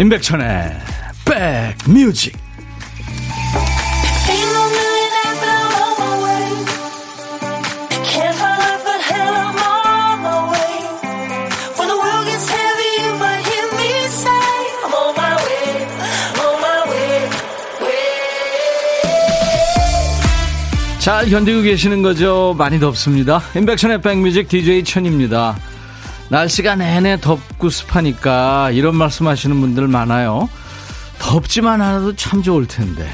임백천의 백뮤직 잘 견디고 계시는 거죠? 많이 덥습니다. 임백천의 백뮤직 DJ 천입니다. 날씨가 내내 덥고 습하니까 이런 말씀 하시는 분들 많아요. 덥지만 않아도 참 좋을 텐데.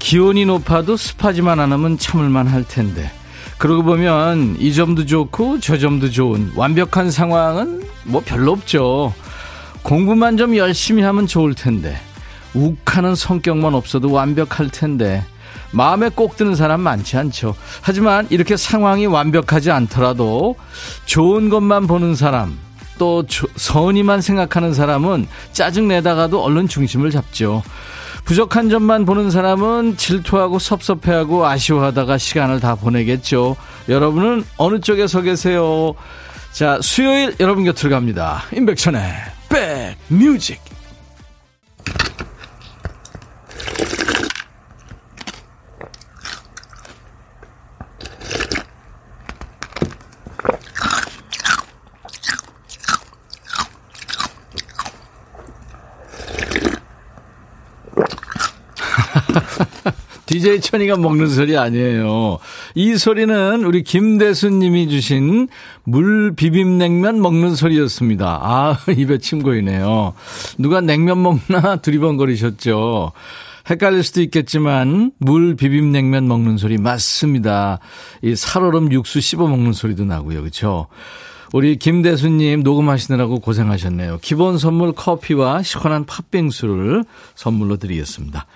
기온이 높아도 습하지만 않으면 참을만 할 텐데. 그러고 보면 이 점도 좋고 저 점도 좋은 완벽한 상황은 뭐 별로 없죠. 공부만 좀 열심히 하면 좋을 텐데. 욱하는 성격만 없어도 완벽할 텐데. 마음에 꼭 드는 사람 많지 않죠. 하지만 이렇게 상황이 완벽하지 않더라도 좋은 것만 보는 사람, 또 선의만 생각하는 사람은 짜증내다가도 얼른 중심을 잡죠. 부족한 점만 보는 사람은 질투하고 섭섭해하고 아쉬워하다가 시간을 다 보내겠죠. 여러분은 어느 쪽에 서 계세요? 자, 수요일 여러분 곁으로 갑니다. 임백천의 백 뮤직. DJ 천이가 먹는 소리 아니에요. 이 소리는 우리 김대순 님이 주신 물 비빔냉면 먹는 소리였습니다. 아, 입에 침 고이네요. 누가 냉면 먹나 두리번거리셨죠. 헷갈릴 수도 있겠지만 물 비빔냉면 먹는 소리 맞습니다. 이 살얼음 육수 씹어 먹는 소리도 나고요. 그렇죠? 우리 김대수님 녹음하시느라고 고생하셨네요. 기본 선물 커피와 시원한 팥빙수를 선물로 드리겠습니다.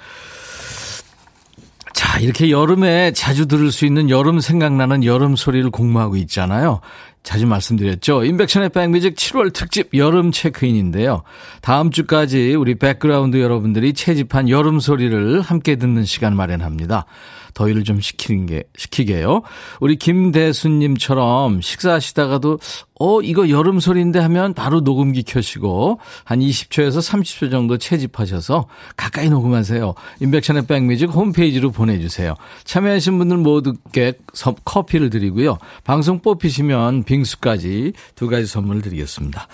자, 이렇게 여름에 자주 들을 수 있는 여름 생각나는 여름 소리를 공모하고 있잖아요. 자주 말씀드렸죠. 임백천의 백뮤직 7월 특집 여름 체크인인데요. 다음 주까지 우리 백그라운드 여러분들이 채집한 여름 소리를 함께 듣는 시간 마련합니다. 더위를 좀 식히는 게, 식히게요. 우리 김대수님처럼 식사하시다가도, 어, 이거 여름 소리인데 하면 바로 녹음기 켜시고, 한 20초에서 30초 정도 채집하셔서 가까이 녹음하세요. 인백션의 백뮤직 홈페이지로 보내주세요. 참여하신 분들 모두께 커피를 드리고요. 방송 뽑히시면 빙수까지 두 가지 선물을 드리겠습니다.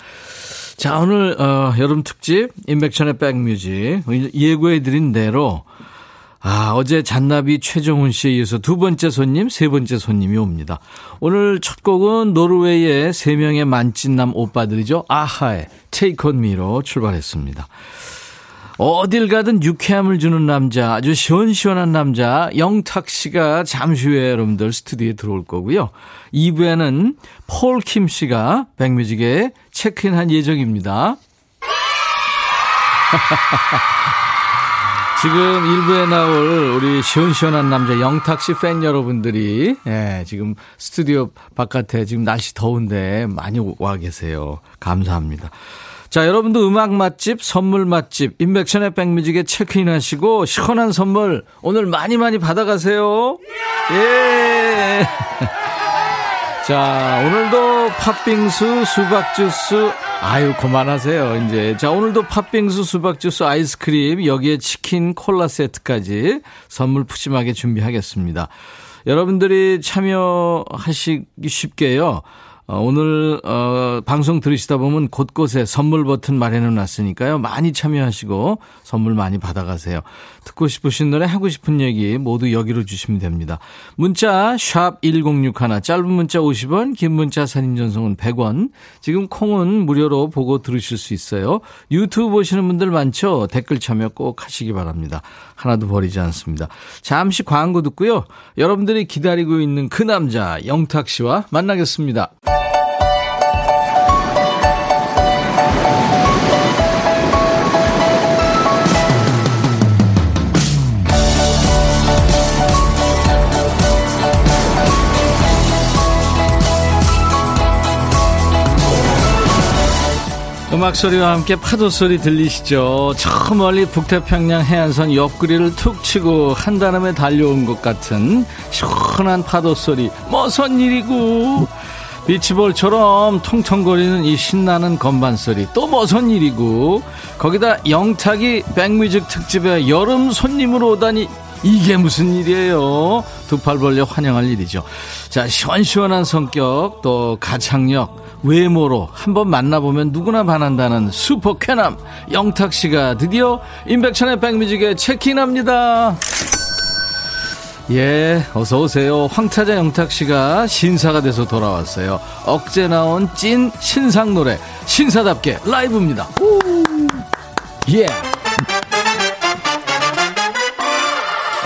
자, 오늘, 어, 여름 특집, 인백션의 백뮤직. 예고해드린 대로, 아, 어제 잔나비 최정훈 씨에 이어서 두 번째 손님, 세 번째 손님이 옵니다. 오늘 첫 곡은 노르웨이의 세 명의 만찢남 오빠들이죠. 아하의 Take On Me로 출발했습니다. 어딜 가든 유쾌함을 주는 남자, 아주 시원시원한 남자, 영탁 씨가 잠시 후에 여러분들 스튜디오에 들어올 거고요. 2부에는 폴킴 씨가 백뮤직에 체크인한 예정입니다. 지금 일부에 나올 우리 시원시원한 남자 영탁 씨 팬 여러분들이 예, 지금 스튜디오 바깥에 지금 날씨 더운데 많이 와 계세요. 감사합니다. 자, 여러분도 음악 맛집, 선물 맛집, 인백션의 백뮤직에 체크인 하시고 시원한 선물 오늘 많이 많이 받아가세요. 예. 자, 오늘도 팥빙수, 수박 주스, 아유, 그만하세요, 이제. 자, 오늘도 팥빙수, 수박 주스, 아이스크림, 여기에 치킨, 콜라 세트까지 선물 푸짐하게 준비하겠습니다. 여러분들이 참여하시기 쉽게요. 어, 오늘 어, 방송 들으시다 보면 곳곳에 선물 버튼 마련해 놨으니까요. 많이 참여하시고 선물 많이 받아가세요. 듣고 싶으신 노래 하고 싶은 얘기 모두 여기로 주시면 됩니다. 문자 샵 1061, 짧은 문자 50원, 긴 문자 사진 전송은 100원. 지금 콩은 무료로 보고 들으실 수 있어요. 유튜브 보시는 분들 많죠? 댓글 참여 꼭 하시기 바랍니다. 하나도 버리지 않습니다. 잠시 광고 듣고요. 여러분들이 기다리고 있는 그 남자 영탁 씨와 만나겠습니다. 음악 소리와 함께 파도 소리 들리시죠? 저 멀리 북태평양 해안선 옆구리를 툭 치고 한다름에 달려온 것 같은 시원한 파도 소리. 뭐선 일이고? 비치볼처럼 통통거리는 이 신나는 건반 소리 또 무슨 일이고 거기다 영탁이 백뮤직 특집에 여름 손님으로 오다니 이게 무슨 일이에요 두 팔 벌려 환영할 일이죠 자 시원시원한 성격 또 가창력 외모로 한번 만나보면 누구나 반한다는 슈퍼 쾌남 영탁 씨가 드디어 임백천의 백뮤직에 체크인합니다 예, 어서 오세요. 황타자 영탁 씨가 신사가 돼서 돌아왔어요. 억제 나온 찐 신상 노래 신사답게 라이브입니다. 오. 예.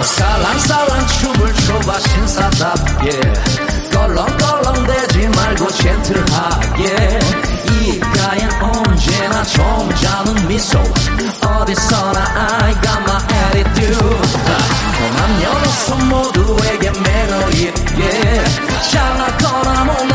살랑살랑 춤을 춰봐 신사답게 말고 젠틀하게. 이가엔 언제나 점잖은 미소. 어디서나 I got my attitude. 남녀노소 모두에게 매너 있게. 잘났거나 못났거나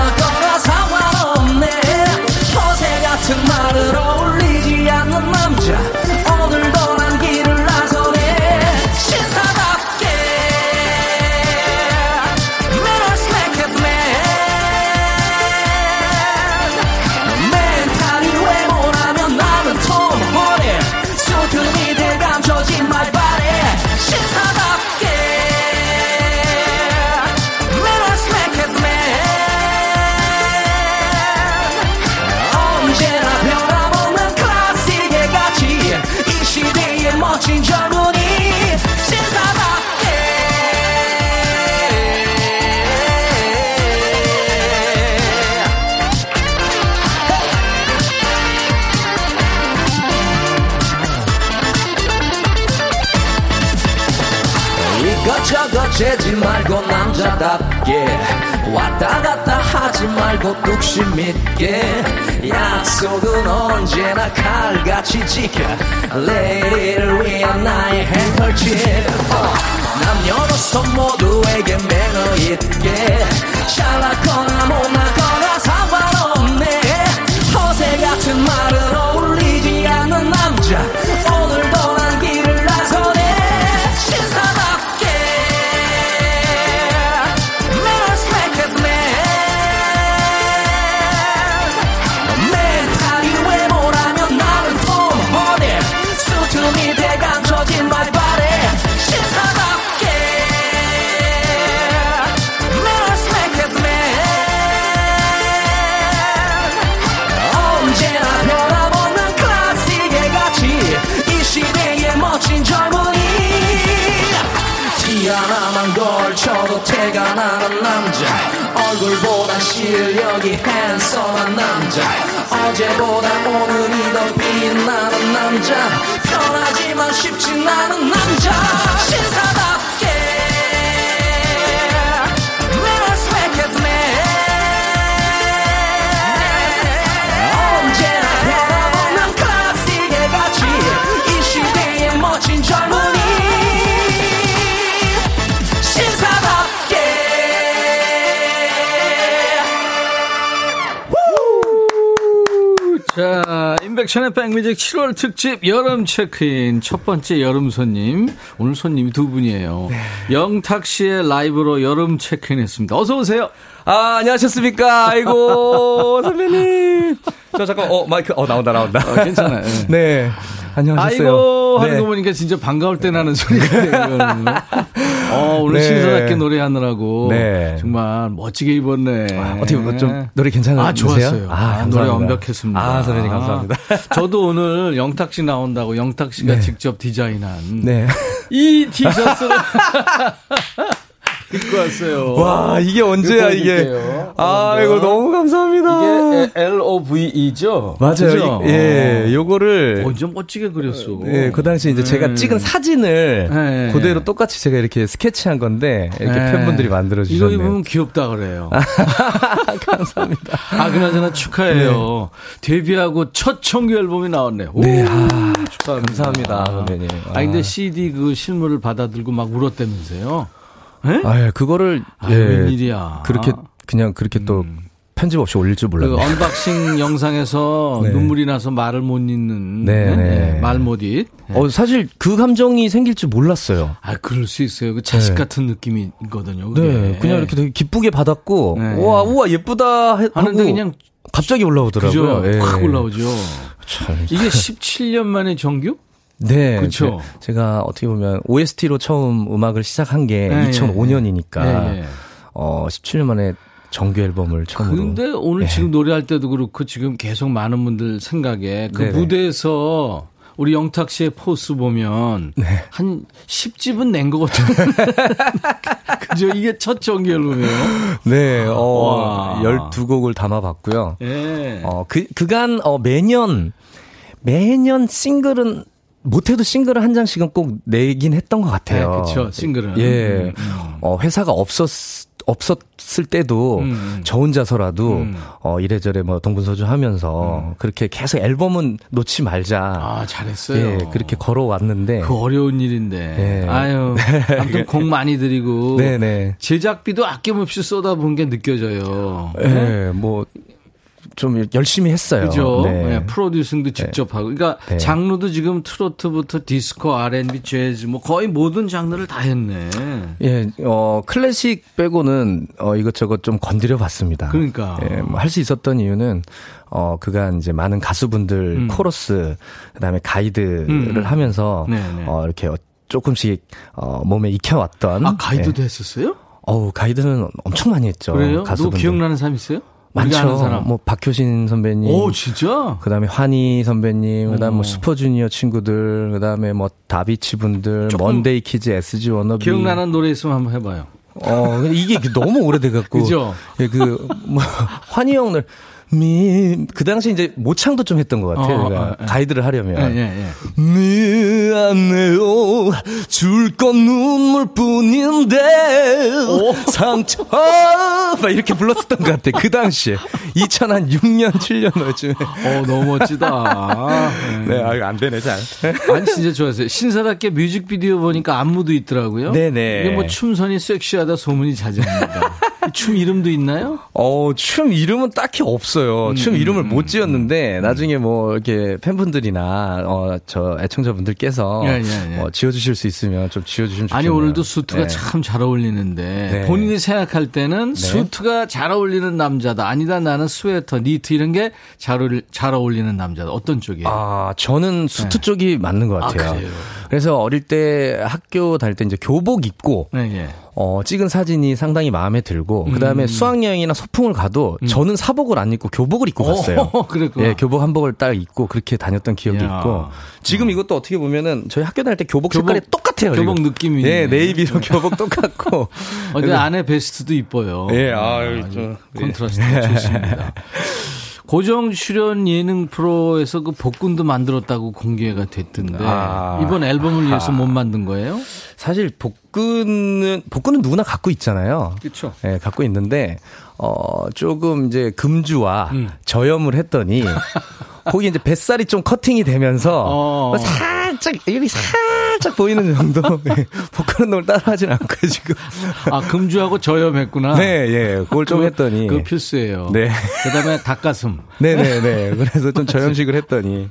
재지 말고 남자답게 왔다 갔다 하지 말고 뚝심 있게 약속은 언제나 칼같이 지켜 레이디를 위한 나의 행컬집 어, 남녀노소 모두에게 매너 있게 잘났거나 못났거나 상관없네. 허세 같은 말은 어울리지 않는 남자 어제보다 오늘이 더 빛나는 남자. 편하지만 쉽진 않은 인백션의 백뮤직 7월 특집 여름 체크인 첫 번째 여름 손님. 오늘 손님이 두 분이에요. 영탁 씨의 라이브로 여름 체크인 했습니다. 어서 오세요. 아, 안녕하셨습니까? 아이고, 선배님. 저 잠깐, 어, 마이크, 어, 나온다, 나온다. 어, 괜찮아요. 예. 네. 안녕하셨어요. 아이고 하는 네. 거 보니까 진짜 반가울 때 나는 소리가 이거는. 어, 오늘 네. 신사답게 노래하느라고 네. 정말 멋지게 입었네. 아, 어떻게 보면 좀 노래 괜찮으세요? 아, 좋았어요. 아, 아, 감사합니다. 노래 완벽했습니다. 아, 선배님 감사합니다. 아, 저도 오늘 영탁 씨 나온다고 영탁 씨가 네. 직접 디자인한 네. 이 티셔츠를 입고 왔어요. 와, 이게 언제야, 이게. 아. 이거 너무 감사합니다. 이게 L-O-V-E죠? 맞아요. 이- 예, 요거를. 어, 좀 멋지게 그렸어. 예, 그 당시 이제 제가 네. 찍은 사진을 네. 그대로 똑같이 제가 이렇게 스케치한 건데 이렇게 네. 팬분들이 만들어 주셨네요. 이거 입으면 귀엽다 그래요. 감사합니다. 아, 그나저나 축하해요. 데뷔하고 첫 정규 앨범이 나왔네요. 오, 네, 아, 축하합니다. 감사합니다, 선배님. 아, 근데 아. CD 그 실물을 받아들고 막 울었다면서요? 예? 아, 예, 그거를 아, 예, 웬일이야. 그렇게 그냥 그렇게 또 음. 편집 없이 올릴 줄그 몰랐네요. unboxing 영상에서 네. 눈물이 나서 말을 못 잇는 네, 네. 말못 잇. 어, 사실 그 감정이 생길 줄 몰랐어요. 아, 그럴 수 있어요. 그 자식 네. 같은 느낌이 있거든요. 그게. 네, 그냥 이렇게 되게 기쁘게 받았고, 네. 우와, 우와, 예쁘다 해- 하는데 그냥 갑자기 올라오더라고요. 그죠? 예. 확 올라오죠. 참. 이게 17년 만에 정규? 네. 제- 제가 어떻게 보면 OST로 처음 음악을 시작한 게 네, 2005년이니까, 네, 네. 어, 17년 만에 정규 앨범을 처음으로. 근데 오늘 네. 지금 노래할 때도 그렇고 지금 계속 많은 분들 생각에 그. 무대에서 우리 영탁 씨의 포스 보면 네. 한 10집은 낸 것 같은. 그죠? 이게 첫 정규 앨범이에요. 네, 와. 어, 12곡을 담아 봤고요. 예. 어, 그, 그간, 어, 매년, 매년 싱글은, 못해도 싱글을 한 장씩은 꼭 내긴 했던 것 같아요. 네, 그쵸. 싱글은. 예. 음, 음. 어, 회사가 없었, 없었을 때도, 음. 저 혼자서라도, 음. 어, 이래저래 뭐 동분서주 하면서, 그렇게 계속 앨범은 놓지 말자. 아, 잘했어요. 예, 그렇게 걸어왔는데. 그 어려운 일인데. 네. 아유. 아무튼 공 많이 들이고. 네네. 제작비도 아낌없이 쏟아부은 게 느껴져요. 예, 뭐, 좀 열심히 했어요. 그죠? 네. 네, 프로듀싱도 직접 하고. 그러니까 네. 장르도 지금 트로트부터 디스코, R&B, 재즈 뭐 거의 모든 장르를 다 했네. 예, 어, 클래식 빼고는, 어, 이것저것 좀 건드려 봤습니다. 그러니까. 예, 뭐 할수 있었던 이유는, 어, 그간 이제 많은 가수분들 음. 코러스, 그 다음에 가이드를 음. 하면서, 네, 네. 어, 이렇게 어, 조금씩, 어, 몸에 익혀왔던. 아, 가이드도 예. 했었어요? 어우, 가이드는 엄청 많이 했죠. 그래요? 가수분들. 기억나는 사람 있어요? 많죠. 뭐, 박효신 선배님. 오, 진짜? 그다음에 환희 선배님, 그다음 어. 뭐 슈퍼주니어 친구들, 그다음에 뭐 다비치 분들, 먼데이 키즈, SG 워너비. 기억나는 노래 있으면 한번 해봐요. 어, 이게 너무 오래돼 갖고. 그죠? 예, 그, 뭐, 환희 형 노래, 미, 그 당시 이제 모창도 좀 했던 것 같아요. 어, 제가 어, 어. 가이드를 예, 하려면. 예, 예. 미안해요. 줄 건 눈물 뿐인데. 상처. 막 이렇게 불렀었던 것 같아. 그 당시에. 2006년, 7년쯤에. 어, 너무 멋지다. 네, 아, 이거 안 되네, 잘. 아니 진짜 좋았어요. 신사답게 뮤직비디오 보니까 안무도 있더라고요. 네네. 이게 뭐 춤선이 섹시하다 소문이 자자합니다. 이춤 이름도 있나요? 어, 춤 이름은 딱히 없어요. 음, 춤 이름을 못 지었는데, 음. 나중에 뭐, 이렇게 팬분들이나, 어, 저 애청자분들께서, 예, 예, 예. 어, 지어주실 수 있으면 좀 지어주시면 좋겠네요. 아니 오늘도 수트가 네. 참잘 어울리는데 네. 본인이 생각할 때는 수트가 잘 어울리는 남자다. 아니다 나는 스웨터, 니트 이런 게 잘 어울 잘 어울리는 남자다. 어떤 쪽이에요? 아, 저는 수트 쪽이 맞는 것 아, 같아요. 그래요? 그래서 어릴 때 학교 다닐 때 이제 교복 입고, 네, 예. 어, 찍은 사진이 상당히 마음에 들고, 그 음. 다음에 수학여행이나 소풍을 가도 저는 사복을 안 입고 교복을 입고 갔어요. 어, 그랬구나. 예, 교복 한복을 딱 입고 그렇게 다녔던 기억이 야. 있고, 지금 이것도 어떻게 보면은 저희 학교 다닐 때 교복, 교복- 색깔이 똑같아요. 교복 지금. 느낌이 예. 네이비로 교복 똑같고. 어제 안에 베스트도 이뻐요. 예, 아유, 아주 좀, 예. contrast가 좋습니다. 고정 출연 예능 프로에서 그 복근도 만들었다고 공개가 됐던데 아. 이번 앨범을 위해서 못 만든 거예요? 사실 복근은, 복근은 누구나 갖고 있잖아요. 그렇죠. 예, 갖고 있는데, 어, 조금 이제 금주와 음. 저염을 했더니, 거기 이제 뱃살이 좀 커팅이 되면서, 어. 살짝, 여기 살짝 보이는 정도. 예, 복근 운동을 따라 하진 않고 지금. 아 금주하고 저염했구나. 네, 예, 그걸 좀 그거- 했더니. 그거 필수예요. 네. 그다음에 닭가슴. 네네네. 그래서 좀 저염식을 했더니,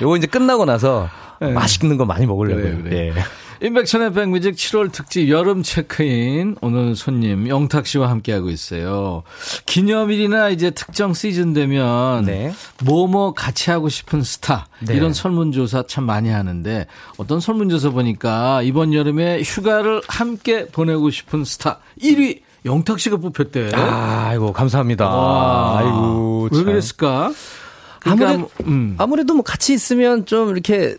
요거 이제 끝나고 나서, 맛있는 거 많이 먹으려고요. 네. 그래, 그래. 예. 인백천의 백뮤직 7월 특집 여름 체크인 오늘 손님 영탁 씨와 함께하고 있어요. 기념일이나 이제 특정 시즌 되면 네. 뭐뭐 같이 하고 싶은 스타 네. 이런 설문조사 참 많이 하는데 어떤 설문조사 보니까 이번 여름에 휴가를 함께 보내고 싶은 스타 1위 영탁 씨가 뽑혔대. 아이고, 감사합니다. 와. 아이고. 왜 참. 그랬을까? 그러니까 아무래도, 음. 아무래도 뭐 같이 있으면 좀 이렇게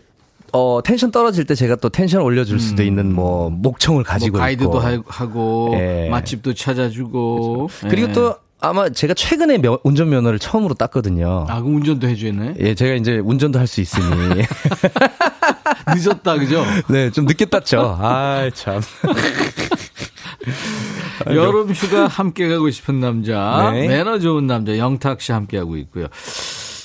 어 텐션 떨어질 때 제가 또 텐션 올려줄 수도 있는 뭐 목청을 가지고 뭐 가이드도 있고 하- 하고 예. 맛집도 찾아주고 그리고 예. 또 아마 제가 최근에 면- 운전 면허를 처음으로 땄거든요. 아, 그럼 운전도 해주네. 예, 제가 이제 운전도 할 수 있으니 늦었다, 그죠? 네, 좀 늦게 땄죠. 아, 참. 여름 휴가 함께 가고 싶은 남자, 네. 매너 좋은 남자, 영탁 씨 함께 하고 있고요.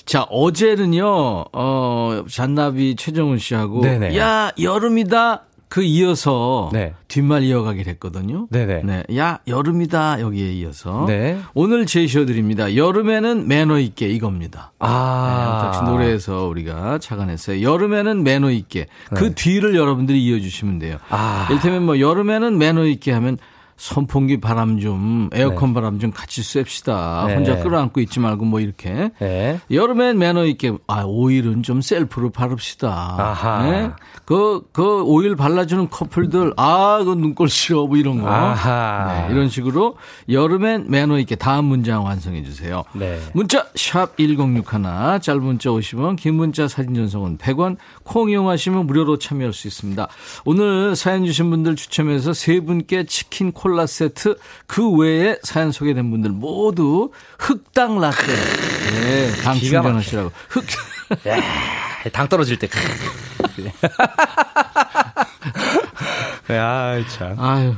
자, 어제는요, 어, 잔나비 최정훈 씨하고, 네네. 야, 여름이다. 그 이어서 네. 뒷말 이어가기로 했거든요. 네네. 네. 야, 여름이다. 여기에 이어서. 네. 오늘 제시어 드립니다. 여름에는 매너 있게 이겁니다. 아. 네, 노래에서 우리가 착안했어요. 여름에는 매너 있게. 그 뒤를 여러분들이 이어주시면 돼요. 네. 아. 이를테면 뭐 여름에는 매너 있게 하면 선풍기 바람 좀, 에어컨 네. 바람 좀 같이 쐴시다. 네. 혼자 끌어안고 있지 말고 뭐 이렇게. 네. 여름엔 매너 있게, 아, 오일은 좀 셀프로 바릅시다. 아하. 네? 그, 그 오일 발라주는 커플들, 아, 그 눈꼴 싫어. 뭐 이런 거. 네, 이런 식으로 여름엔 매너 있게 다음 문장 완성해 주세요. 네. 문자, 샵 1061, 짧은 문자 50원, 긴 문자 사진 전송은 100원, 콩 이용하시면 무료로 참여할 수 있습니다. 오늘 사연 주신 분들 추첨해서 세 분께 치킨 콜라 세트, 그 외에 사연 소개된 분들 모두 흑당 라떼. 네, 당. 충전하시라고. 흑, 당 떨어질 때. 야, 참. 아유,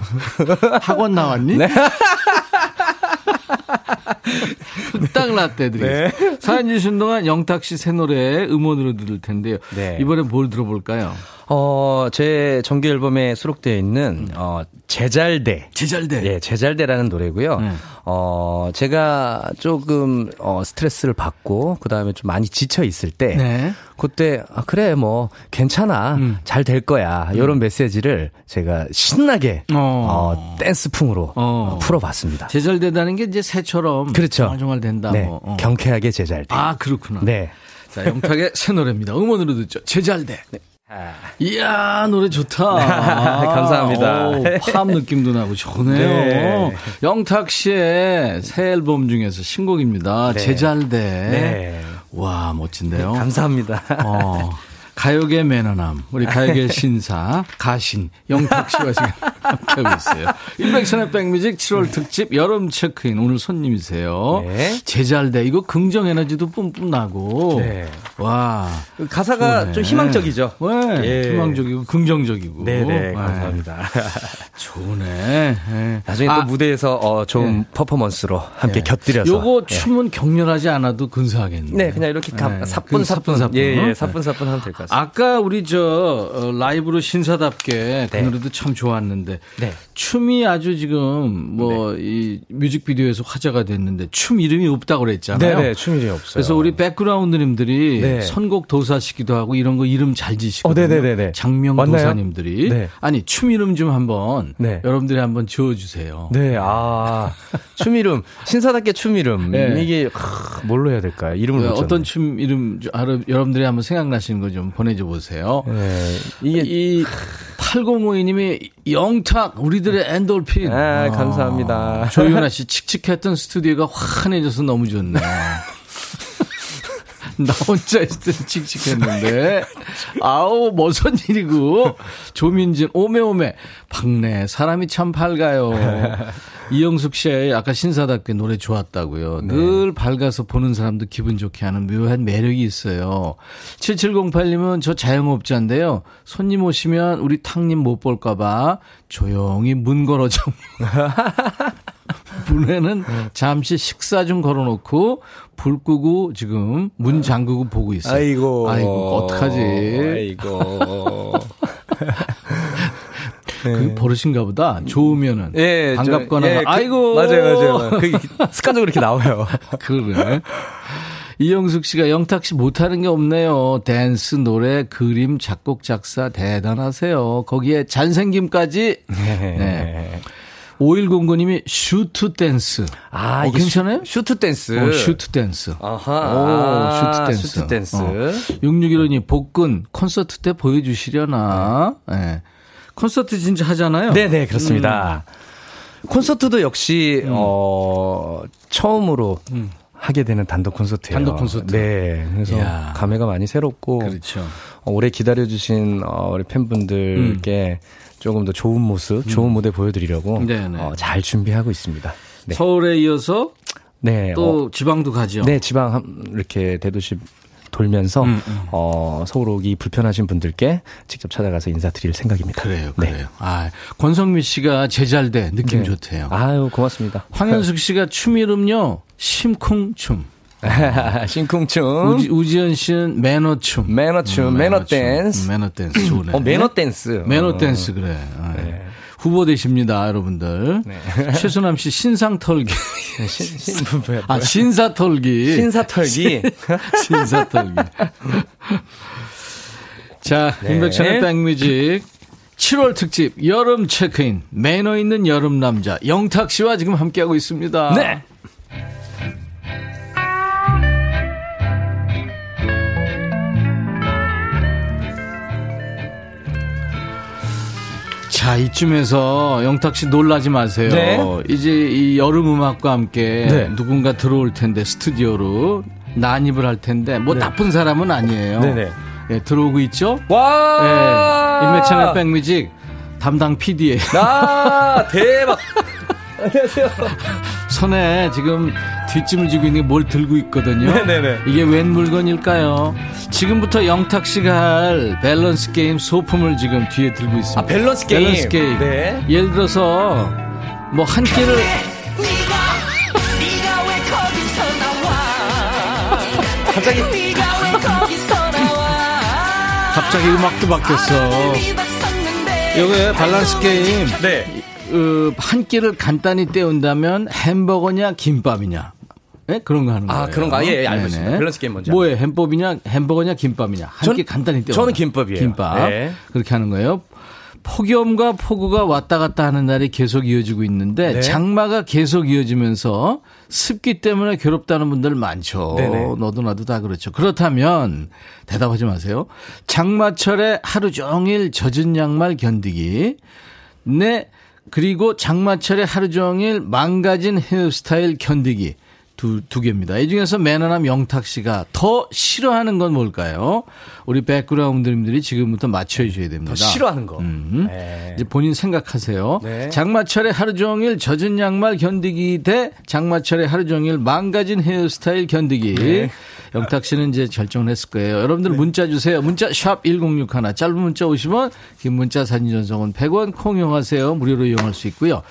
학원 나왔니? 네. 흑당 라떼 드리겠습니다. 사연 주신 동안 영탁 씨 새 노래 음원으로 들을 텐데요. 네. 이번에 뭘 들어볼까요? 어, 제 정규 앨범에 수록되어 있는, 어, 제잘대. 제잘돼. 예, 제잘대라는 노래고요. 네. 어, 제가 조금, 어, 스트레스를 받고, 그 다음에 좀 많이 지쳐 있을 때, 네. 그때, 아, 그래, 뭐, 괜찮아. 음. 잘될 거야. 이런 메시지를 제가 신나게, 어. 어, 댄스풍으로 어. 어, 풀어 봤습니다. 제잘되다는 게 이제 새처럼 그렇죠. 정말 된다. 네. 뭐. 어. 경쾌하게 제잘대. 아 그렇구나. 네. 자 영탁의 새 노래입니다. 음원으로 듣죠. 제잘돼. 이야 노래 좋다. 감사합니다. 오, 팝 느낌도 나고 좋네요. 네. 영탁 씨의 새 앨범 중에서 신곡입니다. 네. 제잘돼. 네. 와 멋진데요. 감사합니다. 어, 가요계 매너남, 우리 가요계 신사, 가신, 영탁 씨와 지금 함께하고 있어요. 일백천의 백뮤직 7월 특집 여름 체크인, 오늘 손님이세요. 네. 제잘돼. 이거 긍정 에너지도 뿜뿜 나고. 네. 와. 가사가 좋네. 좀 희망적이죠. 네. 예. 희망적이고, 긍정적이고. 네네, 감사합니다. 좋네. 네. 나중에 아, 또 무대에서 어, 좋은 퍼포먼스로 함께 예. 곁들여서. 요거 예. 춤은 격렬하지 않아도 근사하겠네. 네, 그냥 이렇게 가, 네. 사뿐, 사뿐, 사뿐, 예, 어? 예, 사뿐 하면 될 것 같습니다. 아까 우리 저 어, 라이브로 신사답게 그 네. 노래도 참 좋았는데 네. 춤이 아주 지금 뭐이 뮤직비디오에서 화제가 됐는데 춤 이름이 없다고 그랬잖아요. 네네, 춤이 없어요. 그래서 우리 백그라운드님들이 네. 선곡 도사시기도 하고 이런 거 이름 잘 지시거든요. 어, 네네네네. 장명 맞나요? 도사님들이 네. 아니 춤 이름 좀 한번 네. 여러분들이 한번 지어주세요. 네, 아, 춤 이름, 신사답게 춤 이름. 네. 이게, 하, 뭘로 해야 될까요? 이름을 어, 못 어떤 춤 이름 여러분들이 한번 생각나시는 거 좀 보내줘 보세요. 네, 이게, 이 8052님이 영탁 우리들의 엔돌핀. 아, 감사합니다. 조윤아 씨 칙칙했던 스튜디오가 환해져서 너무 좋네요. 나 혼자 있을 때는 칙칙했는데 아우 무슨 일이고 조민진 오메오메 박내 사람이 참 밝아요 이영숙 씨의 아까 신사답게 노래 좋았다고요 늘 밝아서 보는 사람도 기분 좋게 하는 묘한 매력이 있어요 7708님은 저 자영업자인데요 손님 오시면 우리 탕님 못 볼까봐 조용히 문 걸어줘 문에는 잠시 식사 좀 걸어놓고 불 끄고 지금 문 잠그고 보고 있어요. 아이고. 아이고 어떡하지? 아이고. 그 버릇인가 보다. 좋으면은 예, 반갑거나 저, 예, 그- 아이고 맞아요, 맞아요. 그 습관적으로 이렇게 나와요. 그래. 이영숙 씨가 영탁 씨 못하는 게 없네요. 댄스, 노래, 그림, 작곡, 작사 대단하세요. 거기에 잘생김까지. 네. 5109님이 슈트 댄스. 아, 어, 괜찮아요? 슈, 트 댄스. 어, 슈트 댄스. 아하. 오, 아, 슈트 댄스. 슈트 댄스. 어. 6615님, 복근 콘서트 때 보여주시려나. 예. 콘서트 진짜 하잖아요. 네네, 그렇습니다. 콘서트도 역시, 음. 어, 처음으로 하게 되는 단독 콘서트예요. 단독 콘서트. 네. 그래서 이야. 감회가 많이 새롭고, 그렇죠. 어, 오래 기다려 주신 어, 우리 팬분들께 조금 더 좋은 모습, 좋은 무대 보여 드리려고 음. 네네. 어, 잘 준비하고 있습니다. 네. 서울에 이어서 네. 또 어, 지방도 가죠. 네, 지방 한- 이렇게 대도시 돌면서 음, 어, 서울 오기 불편하신 분들께 직접 찾아가서 인사드릴 생각입니다. 그래요, 네. 그래요. 아, 권성미 씨가 제잘돼 느낌 네. 좋대요. 아유, 고맙습니다. 황현숙 씨가 춤 이름요 심쿵춤. 심쿵춤. 우지, 우지연 씨는 매너춤. 매너춤, 음, 매너 매너춤. 댄스. 음, 매너 댄스 좋네. 어, 매너 댄스. 매너 어. 댄스 그래. 아, 후보 되십니다, 여러분들. 최수남 씨 신상 털기. 신, 신, 아, 뭐야. 신사 털기. 신사 털기. 신사 털기. 자, 네. 인백션의 백뮤직 7월 특집 여름 체크인 매너 있는 여름 남자 영탁 씨와 지금 함께하고 있습니다. 네. 자, 이쯤에서 영탁 씨 놀라지 마세요. 네. 이제 이 여름 음악과 함께 네. 누군가 들어올 텐데 스튜디오로 난입을 할 텐데 뭐 나쁜 사람은 아니에요. 네네. 예, 들어오고 있죠? 와! 예, 인맥찬의 백뮤직 담당 PD예요. 아, 대박. 안녕하세요. 손에 지금 뒷짐을 지고 있는 게 뭘 들고 있거든요. 네네네. 이게 웬 물건일까요? 지금부터 영탁 씨가 할 밸런스 게임 소품을 지금 뒤에 들고 있습니다. 아, 밸런스 게임. 밸런스 게임. 네. 예를 들어서 뭐 한 끼를 네가 네가 왜 거기서 나와 갑자기. 네가 왜 거기서 나와 갑자기 음악도 바뀌었어. 요게 밸런스 게임 네. 어, 한 끼를 간단히 때운다면 햄버거냐 김밥이냐 네? 그런 거 하는 거예요. 아, 그런 거. 예, 예, 알고 네네. 밸런스 게임 먼저. 뭐예요? 햄버거냐 햄버거냐 김밥이냐 한 전- 끼 간단히 때운다. 저는 김밥이에요. 김밥 네. 그렇게 하는 거예요. 폭염과 폭우가 왔다 갔다 하는 날이 계속 이어지고 있는데 네. 장마가 계속 이어지면서 습기 때문에 괴롭다는 분들 많죠. 네네. 너도 나도 다 그렇죠. 그렇다면 대답하지 마세요. 장마철에 하루 종일 젖은 양말 견디기. 네. 그리고 장마철에 하루 종일 망가진 헤어스타일 견디기. 두, 두 개입니다. 이 중에서 매너남 영탁 씨가 더 싫어하는 건 뭘까요? 우리 백그라운드님들이 지금부터 맞춰주셔야 됩니다. 더 싫어하는 거. 음. 네. 이제 본인 생각하세요. 네. 장마철에 하루 종일 젖은 양말 견디기 대 장마철에 하루 종일 망가진 헤어스타일 견디기. 네. 영탁 씨는 이제 결정을 했을 거예요. 여러분들 문자 주세요. 문자 샵 1061. 짧은 문자 50원, 긴 문자 사진 전송은 100원 콩 이용하세요. 무료로 이용할 수 있고요.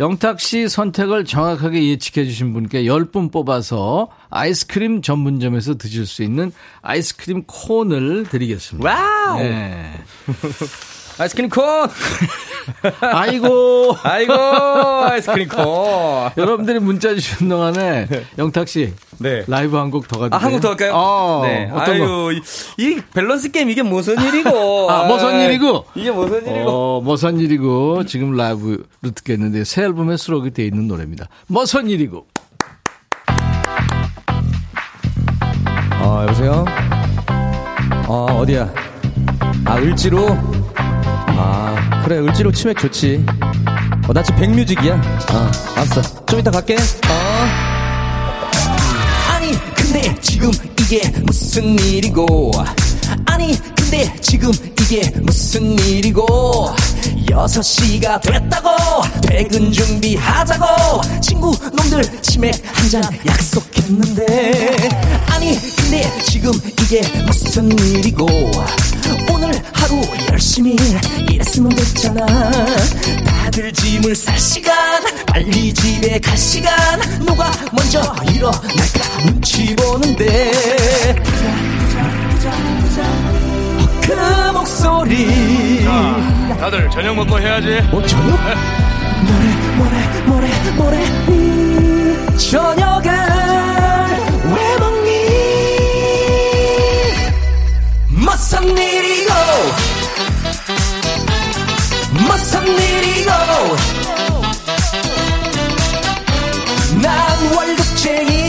영탁 씨 선택을 정확하게 예측해 주신 분께 10분 뽑아서 아이스크림 전문점에서 드실 수 있는 아이스크림 콘을 드리겠습니다. 와우. 네. 아이스크림 콘. 아이고. 아이고, 아이스크림 콘. 여러분들이 문자 주신 동안에 영탁 씨 네. 라이브 한 곡 더 가도 아, 한 곡 더 할까요? 어, 네. 아유, 이, 이 밸런스 게임 이게 무슨 일이고. 아, 무슨 일이고? 이게 무슨 일이고. 어, 머선 일이고 지금 라이브로 듣겠는데 새 앨범에 수록이 돼 있는 노래입니다. 머선 일이고. 어, 여보세요? 어, 어디야? 아, 을지로? 아, 그래, 을지로 치맥 좋지. 어, 나 지금 백뮤직이야. 어, 알았어. 좀 이따 갈게. 어. 아니 근데 지금 이게 무슨 일이고 아니 근데 지금 이게 무슨 일이고? 여섯 시가 됐다고 퇴근 준비하자고. 친구 놈들 치맥 한 잔 약속했는데. 아니 근데 지금 이게 무슨 일이고? 오늘 하루 열심히 일했으면 됐잖아. 다들 짐을 쌀 시간 빨리 집에 갈 시간. 누가 먼저 일어날까 눈치 보는데 그 목소리. 다들 저녁 먹고 해야지. 어 저녁? 뭐래 뭐래 뭐래 뭐래. 음, 저녁은 왜 먹니 무슨 일이고 무슨 일이고 난 월급쟁이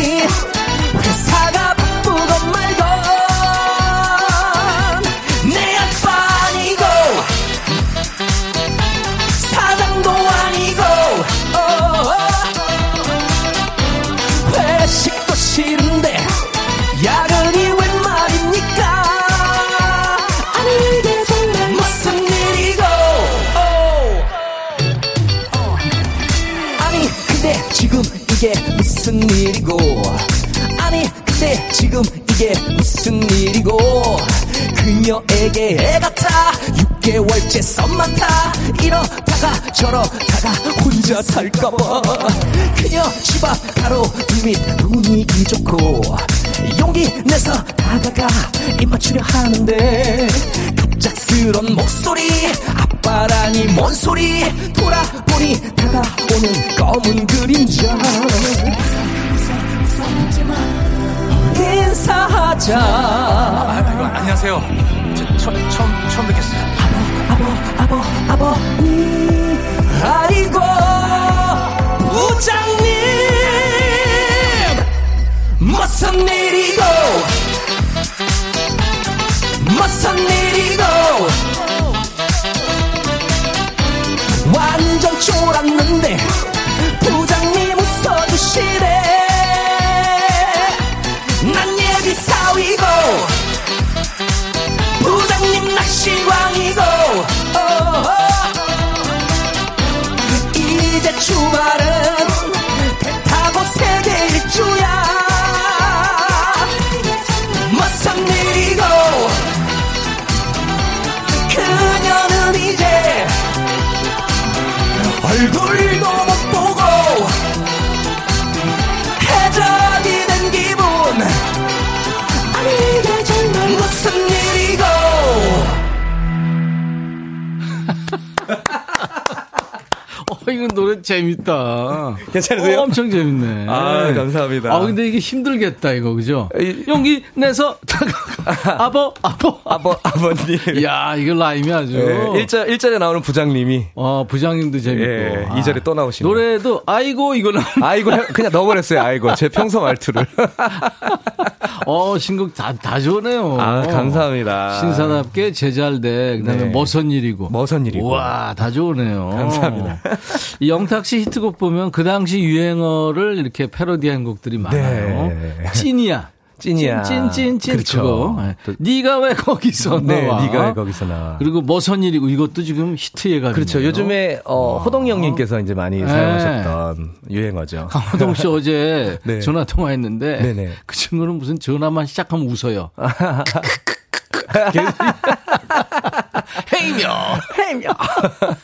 무슨 일이고? 아니 근데 지금 이게 무슨 일이고? 그녀에게 애 같아 6개월째 썸만 타 이러다가 저러다가 혼자 살까봐. 그녀 집앞 가로 등밑 분위기 좋고. 용기 내서 다가가 입 맞추려 하는데 갑작스런 목소리 아빠라니 뭔 소리? 돌아보니 다가오는 검은 그림자. 인사하자. 안녕하세요. 처음, 처음, 처음 뵙겠어요. 아버 아버 아버님. 아이고 부장님. 무슨 일이고 무슨 일이고 완전 쫄았는데 부장님 웃어주시래 이거 노래 재밌다. 괜찮으세요? 어, 엄청 재밌네. 아, 감사합니다. 아, 근데 이게 힘들겠다, 이거, 그죠? 이- 용기 내서, 아버, 아버. 아버, 아버님. 야 이거 라임이 아주. 예, 1절, 1절에 나오는 부장님이. 어, 부장님도 재밌고. 예, 아, 이 절에 또 나오시네요. 노래도, 아이고, 이거 나. 아이고, 그냥 넣어버렸어요, 아이고. 제 평소 말투를. 어, 신곡 다, 다 좋네요. 아, 감사합니다. 신사답게 제잘돼. 그 다음에 네. 머선 일이고. 머선 일이고. 와, 다 좋으네요. 감사합니다. 이 영탁 씨 히트곡 보면 그 당시 유행어를 이렇게 패러디한 곡들이 많아요. 네. 찐이야. 찐이야. 찐찐찐 그렇죠. 그거. 네. 또- 네가 왜 거기서 네, 나와? 네가 왜 거기서 나와. 그리고 머선 일이고 이것도 지금 히트해가지고. 그렇죠. 요즘에, 어, 호동이 형님께서 이제 많이 네. 사용하셨던 유행어죠. 강호동 씨 어제 네. 전화 통화했는데 네네. 그 친구는 무슨 전화만 시작하면 웃어요. 헤이며 헤이며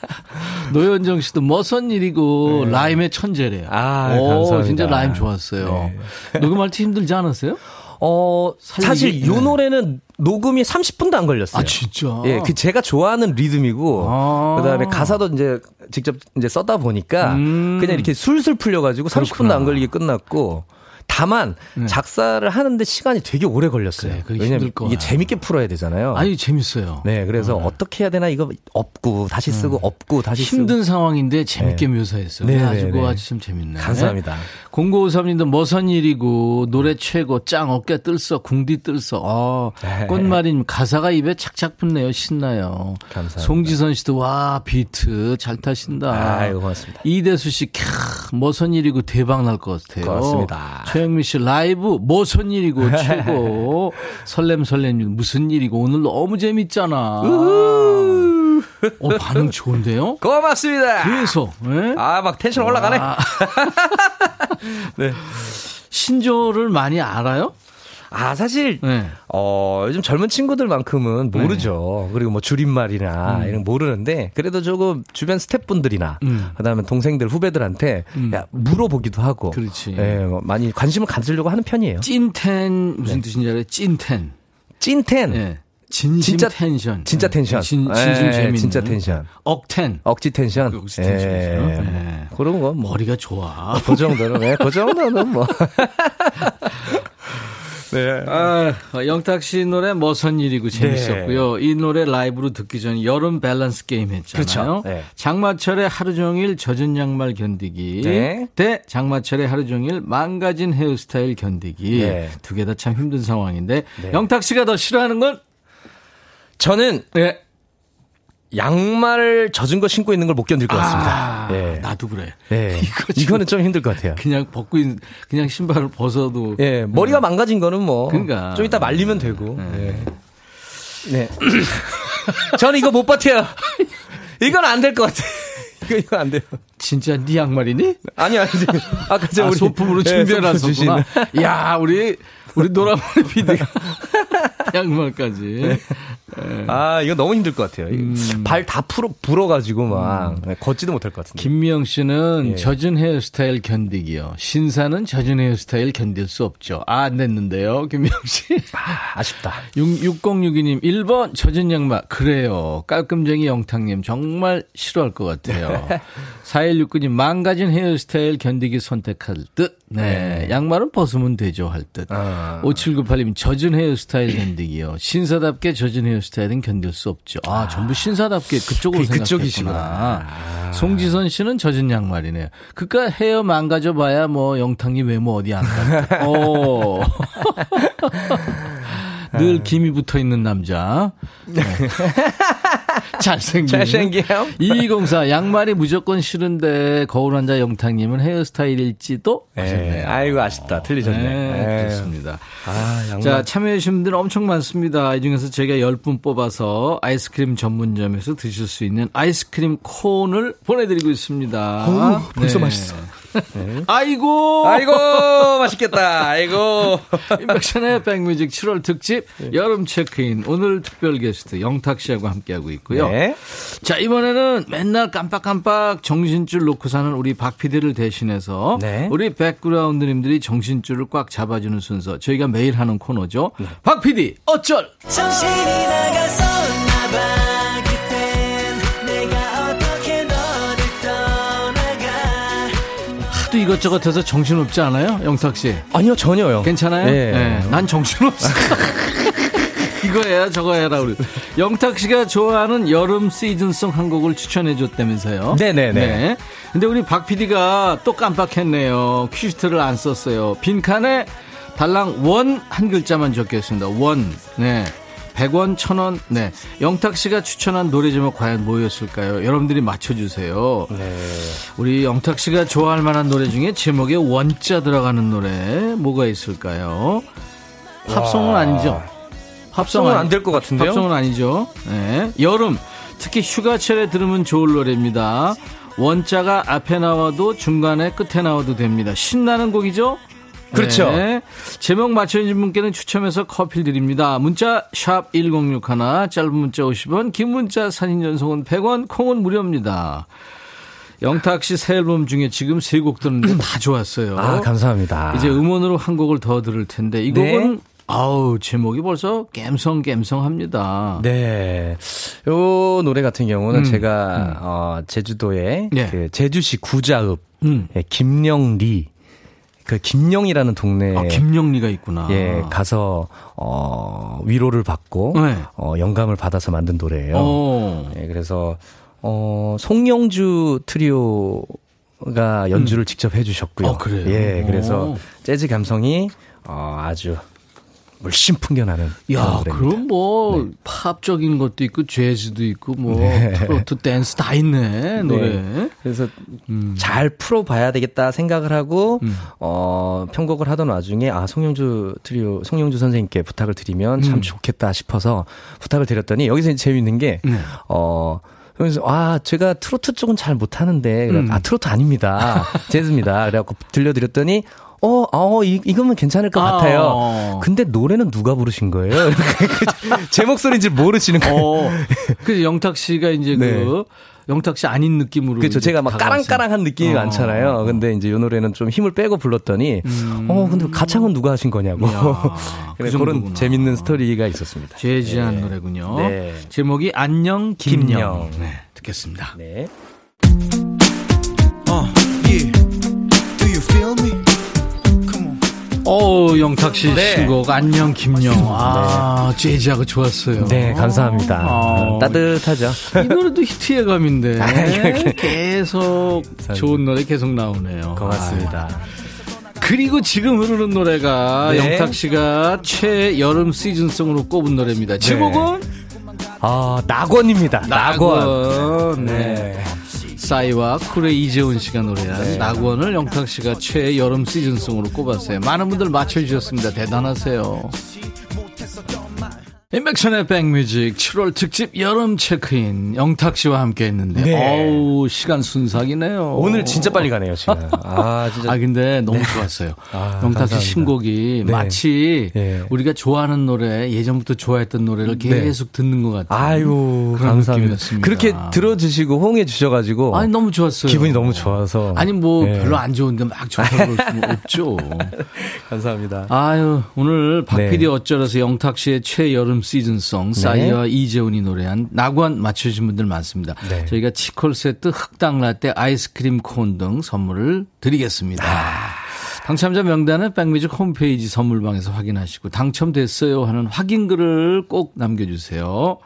노현정 씨도 머선 일이고 라임의 천재래요. 아, 오, 감사합니다. 진짜 라임 좋았어요. 녹음할 때 힘들지 않았어요? 어, 살리기? 사실 요 네. 노래는 녹음이 30분도 안 걸렸어요. 아 진짜. 예, 그 제가 좋아하는 리듬이고 아. 그 다음에 가사도 이제 직접 이제 써다 보니까 음. 그냥 이렇게 술술 풀려가지고 30분도 안 걸리게 끝났고 다만 작사를 하는데 시간이 되게 오래 걸렸어요. 네. 그래, 왜냐면. 이게 재밌게 풀어야 되잖아요. 아니 재밌어요. 네, 그래서 어떻게 해야 되나 이거 업고 다시 쓰고 업고 다시 쓰고 음. 힘든 상황인데 재밌게 묘사했어요. 네, 아주 네, 네. 아주 참 재밌네. 감사합니다. 0953님도 머선 일이고 노래 최고 짱 어깨 들썩 궁디 들썩 아, 네. 꽃말임 가사가 입에 착착 붙네요 신나요. 감사합니다. 송지선 씨도 와 비트 잘 타신다. 아이고, 고맙습니다. 이대수 씨 캬, 머선 일이고 대박 날 것 같아요. 고맙습니다. 최영미 씨 라이브 머선 일이고 최고 설렘 설렘 무슨 일이고 오늘 너무 재밌잖아. 어 반응 좋은데요? 고맙습니다. 그래서 예? 아, 막 텐션 올라가네. 아. 네. 신조를 많이 알아요? 아, 사실 네. 어, 요즘 젊은 친구들만큼은 모르죠. 그리고 뭐 줄임말이나 이런 거 모르는데 그래도 조금 주변 스태프분들이나 음. 그 다음에 동생들 후배들한테 야, 물어보기도 하고 그렇지. 예, 뭐 많이 관심을 가지려고 하는 편이에요. 찐텐 무슨 뜻인지 알아요? 찐텐. 찐텐. 예. 진짜- 텐션. 진짜 텐션. 진, 예, 진심 재밌는. 진짜 텐션. 억텐. 억지 텐션. 억지 텐션이죠. 예, 예. 그런 건 뭐. 머리가 좋아. 그 정도는, 예, 그 정도는 뭐. 네. 아, 영탁 씨 노래 머선 일이고 재밌었고요. 이 노래 라이브로 듣기 전에 여름 밸런스 게임 했잖아요. 그렇죠. 네. 장마철에 하루 종일 젖은 양말 견디기. 네. 대 장마철에 하루 종일 망가진 헤어스타일 견디기. 네. 두개 다 참 힘든 상황인데 네. 영탁 씨가 더 싫어하는 건 저는 예. 양말 젖은 거 신고 있는 걸 못 견딜 것 아, 같습니다. 예. 나도 그래. 예. 이거 지금 이거 는 좀 힘들 것 같아요. 그냥 벗고 있는 그냥 신발을 벗어도 예, 머리가 망가진 거는 뭐. 그러니까. 좀 이따 말리면 되고. 예. 네. 저는 이거 못 버텨요. 이건 안 될 것 같아요. 이거, 이거 안 돼요. 진짜 네 양말이니? 아니, 아니. 아까 저 아, 우리. 소품으로 예, 준비해놨었구나. 소품 주신. 야, 우리, 우리 노라머리 PD가 양말까지. 아, 이거 너무 힘들 것 같아요. 발다 풀어, 불어가지고 막, 네, 걷지도 못할 것 같은데. 김미영 씨는 예. 젖은 헤어스타일 견디기요. 신사는 젖은 헤어스타일 견딜 수 없죠. 아, 안 됐는데요, 김미영 씨. 아, 아쉽다. 6062님, 1번 젖은 양말. 그래요. 깔끔쟁이 영탁님, 정말 싫어할 것 같아요. 4169님, 망가진 헤어스타일 견디기 선택할 듯. 네. 양말은 벗으면 되죠, 할 듯. 아. 5798님, 젖은 헤어스타일 견디기요. 신사답게 젖은 헤어스타일은 견딜 수 없죠. 아, 전부 신사답게 그쪽으로 그- 생각했구나. 그쪽이시구나. 송지선 씨는 젖은 양말이네요. 그니까 헤어 망가져 봐야 뭐 영탁님 외모 어디 안 가. 오. 늘 김이 붙어 있는 남자. 네. 잘생긴. 잘생겨요? 2204 양말이 무조건 싫은데 거울 환자 영탁님은 헤어스타일일지도 네. 하셨네요. 아이고, 아쉽다. 틀리셨네. 네, 에휴. 좋습니다. 아, 양말. 자, 참여해주신 분들 엄청 많습니다. 이 중에서 저희가 10분 뽑아서 아이스크림 전문점에서 드실 수 있는 아이스크림 콘을 보내드리고 있습니다. 어우, 벌써 네. 맛있어. 아이고! 아이고, 맛있겠다. 아이고. 인백션의 백뮤직 7월 특집 여름 체크인. 오늘 특별 게스트 영탁 씨하고 함께하고 있고요. 네. 자, 이번에는 맨날 깜빡깜빡 정신줄 놓고 사는 우리 박 PD를 대신해서 네. 우리 백그라운드님들이 정신줄을 꽉 잡아주는 순서. 저희가 매일 하는 코너죠. 박 PD, 어쩔! 정신이 나갔었나 이것저것 해서 정신없지 않아요? 영탁 씨. 아니요, 전혀요. 괜찮아요? 예. 네, 난 정신없어. 이거 해야 저거 해라 우리. 영탁 씨가 좋아하는 여름 시즌송 한 곡을 추천해 줬다면서요? 네네네. 네. 근데 우리 박 PD가 또 깜빡했네요. 퀴즈트를 안 썼어요. 빈칸에 달랑 원 한 글자만 적혀 있습니다. 원. 네. 100원, 1000원. 네. 영탁 씨가 추천한 노래 제목 과연 뭐였을까요? 여러분들이 맞춰주세요. 네. 우리 영탁 씨가 좋아할 만한 노래 중에 제목에 원자 들어가는 노래 뭐가 있을까요? 팝송은 아니죠. 팝송은 팝송은 안 될 것 같은데요? 팝송은 아니죠. 네. 여름 특히 휴가철에 들으면 좋을 노래입니다. 원자가 앞에 나와도 중간에 끝에 나와도 됩니다. 신나는 곡이죠? 그렇죠. 네. 제목 맞춰주신 분께는 추첨해서 커피 드립니다. 문자 샵 1061, 짧은 문자 50원, 긴 문자 사진 전송은 100원, 콩은 무료입니다. 영탁 씨 새 앨범 중에 지금 세곡 듣는데 다 좋았어요. 아, 감사합니다. 이제 음원으로 한 곡을 더 들을 텐데 이 네. 곡은 아우 제목이 벌써 갬성갬성합니다. 네. 요 노래 같은 경우는 음, 제가 어 제주도에 예. 그 제주시 구자읍 음. 예, 김영리 그 김영이라는 동네 아, 김영리가 있구나. 예, 가서 어 위로를 받고 네. 어 영감을 받아서 만든 노래예요. 어. 예, 그래서 어 송영주 트리오가 연주를 직접 해 주셨고요. 어, 그래요? 예, 그래서 오. 재즈 감성이 어 아주 물씬 풍겨나는 야. 그럼 뭐 네. 팝적인 것도 있고 재즈도 있고 뭐 트로트 댄스 다 있네 노래. 그래서 음. 잘 풀어봐야 되겠다 생각을 하고 음. 어 편곡을 하던 와중에 아 송영주 트리오 송영주 선생님께 부탁을 드리면 참 음. 좋겠다 싶어서 부탁을 드렸더니 여기서 이제 재밌는 게 네. 어. 그래서 아 제가 트로트 쪽은 잘 못하는데 음. 아 트로트 아닙니다 재즈입니다 그래갖고 들려드렸더니 어, 어, 이, 이거면 괜찮을 것 아, 같아요. 어. 근데 노래는 누가 부르신 거예요? 제 목소리인지 모르시는 거예요. 어. 그래서 영탁 씨가 이제 네. 그 영탁 씨 아닌 느낌으로 그렇죠. 제가 막 다가왔어요. 까랑까랑한 느낌이 어. 많잖아요. 근데 이제 이 노래는 좀 힘을 빼고 불렀더니, 음. 어, 근데 가창은 누가 하신 거냐고. 그 그런 정도구나. 재밌는 스토리가 있었습니다. 재즈한 네. 노래군요. 네. 제목이 안녕 김영. 김영. 네, 듣겠습니다. 네. Uh, yeah. Do you feel me? 오, 영탁 씨 네. 신곡 안녕 김영. 아, 재즈하고 좋았어요. 네, 감사합니다. 아, 따뜻하죠. 이 노래도 히트의 감인데 아, 계속 좋은 노래 계속 나오네요. 고맙습니다. 아, 그리고 지금 흐르는 노래가 네. 영탁 씨가 최여름 시즌송으로 꼽은 노래입니다. 제목은 아, 낙원입니다. 낙원. 네. 네. 싸이와 쿨의 이재훈 씨가 노래한 낙원을 영탁 씨가 최여름 시즌송으로 꼽았어요. 많은 분들 맞춰주셨습니다. 대단하세요. 인백션의 백뮤직 7월 특집 여름 체크인 영탁 씨와 함께 했는데 네. 어우 시간 순삭이네요. 오늘 진짜 빨리 가네요, 지금. 아, 진짜. 아 근데 너무 좋았어요. 아, 영탁 씨. 신곡이 네. 마치 네. 우리가 좋아하는 노래 예전부터 좋아했던 노래를 계속 듣는 것 같아요. 아유, 그런 감사합니다. 느낌이었습니다. 그렇게 들어주시고 호응해 주셔가지고. 아니 너무 좋았어요. 기분이 너무 좋아서. 아니 뭐 네. 별로 안 좋은데 막 좋다고 그럴 수는 없죠. 감사합니다. 아유 오늘 네. 박PD 어쩌라서 영탁 씨의 최여름 시즌송 싸이와 이재훈이 노래한 낙원 맞춰주신 분들 많습니다. 네. 저희가 치콜 세트, 흑당 라떼, 아이스크림 콘 등 선물을 드리겠습니다. 아. 당첨자 명단은 백뮤직 홈페이지 선물방에서 확인하시고 당첨됐어요 하는 확인글을 꼭 남겨주세요.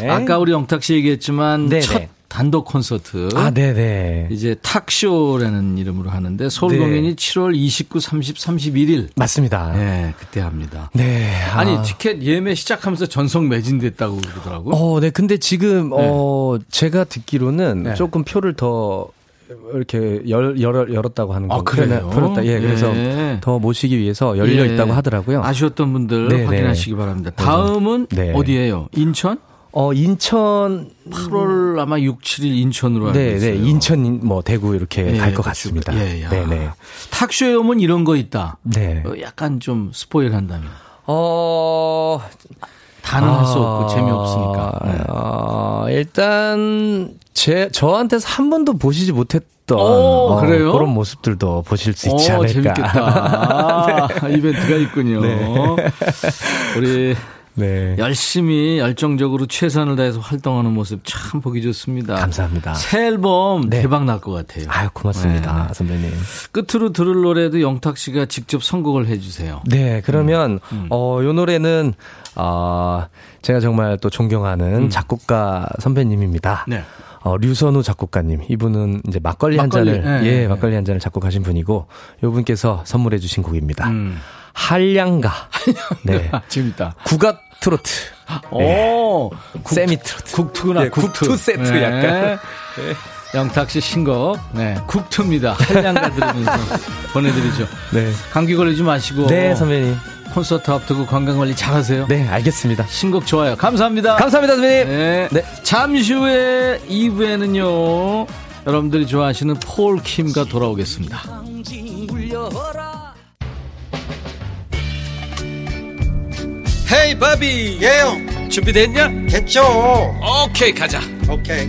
네. 아까 우리 영탁 씨 얘기했지만 네네. 첫 단독 콘서트 아, 네네. 이제 탁쇼라는 이름으로 하는데 서울 네. 공연이 7월 29, 30, 31일 맞습니다. 네, 그때 합니다. 네. 아. 아니 티켓 예매 시작하면서 전성 매진됐다고 그러더라고요. 어, 네. 근데 지금, 어, 제가 듣기로는 네. 조금 표를 더 이렇게 열, 열, 열었다고 하는 거. 아, 그래요? 그렇다. 예, 그래서 예. 더 모시기 위해서 열려 예. 있다고 하더라고요. 아쉬웠던 분들 네, 확인하시기 네. 바랍니다. 다음은 네. 어디예요? 인천? 어, 인천. 8월 아마 6, 7일 인천으로 알고 네, 있어요. 네. 인천, 뭐, 대구 이렇게 예, 갈것 그렇죠. 같습니다. 예, 야. 네, 네. 탁쇼에 오면 이런 거 있다. 네. 어, 약간 좀 스포일 한다면. 어, 다는 할수 없고 재미없으니까. 네. 아, 일단 제 저한테서 한 번도 보시지 못했던 오, 어? 그런 모습들도 보실 수 있지 오, 않을까. 재밌겠다. 아, 이벤트가 있군요. 네. 우리 네. 열심히 열정적으로 최선을 다해서 활동하는 모습 참 보기 좋습니다. 감사합니다. 새 앨범 네. 대박 날 것 같아요. 아유 고맙습니다 네. 선배님. 끝으로 들을 노래도 영탁 씨가 직접 선곡을 해주세요. 네 그러면 음. 어요 노래는 어 제가 정말 또 존경하는 작곡가 선배님입니다. 네. 어, 류선우 작곡가님. 이분은 이제 막걸리, 한 막걸리, 잔을, 네, 예, 네. 막걸리 한 잔을 작곡하신 분이고, 요 분께서 선물해 주신 곡입니다. 음. 한량가. 네. 재밌다. 국악 트로트. 오, 세미 트로트. 국투구나. 예, 국투 세트 네. 약간. 영탁 씨 신곡, 네, 국투입니다. 한량가 들으면서 보내드리죠. 네. 감기 걸리지 마시고. 네, 선배님. 콘서트 앞두고 건강 관리 잘하세요. 네, 알겠습니다. 신곡 좋아요. 감사합니다. 감사합니다, 선배님. 네. 네. 잠시 후에 2부에는요, 여러분들이 좋아하시는 폴 킴과 돌아오겠습니다. 헤이 바비 예영 준비됐냐? 됐죠 오케이 가자 오케이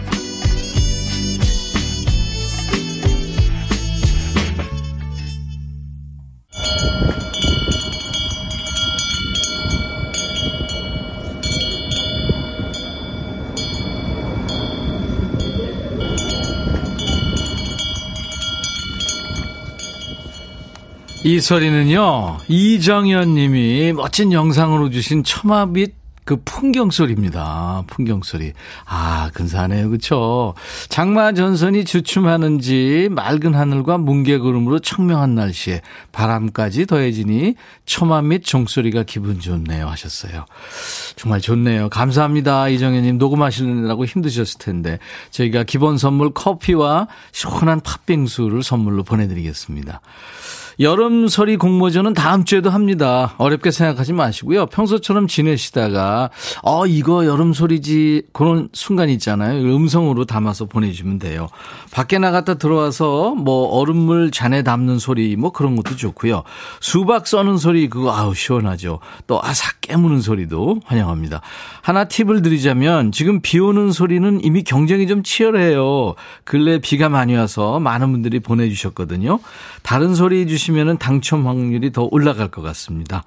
이 소리는요, 이정현 님이 멋진 영상으로 주신 처마 빛 그 풍경 소리입니다. 풍경 소리. 아, 근사하네요. 그쵸? 장마 전선이 주춤하는지 맑은 하늘과 뭉게구름으로 청명한 날씨에 바람까지 더해지니 처마 및 종소리가 기분 좋네요. 하셨어요. 정말 좋네요. 감사합니다. 이정현님 녹음하시느라고 힘드셨을 텐데 저희가 기본 선물 커피와 시원한 팥빙수를 선물로 보내드리겠습니다. 여름설이 공모전은 다음 주에도 합니다. 어렵게 생각하지 마시고요. 평소처럼 지내시다가 어 이거 여름소리지 그런 순간 있잖아요. 음성으로 담아서 보내주시면 돼요. 밖에 나갔다 들어와서 뭐 얼음물 잔에 담는 소리 뭐 그런 것도 좋고요. 수박 써는 소리 그거 아우 시원하죠. 또 아삭 깨무는 소리도 환영합니다. 하나 팁을 드리자면 지금 비 오는 소리는 이미 경쟁이 좀 치열해요. 근래 비가 많이 와서 많은 분들이 보내주셨거든요. 다른 소리 주시 면 당첨 확률이 더 올라갈 것 같습니다.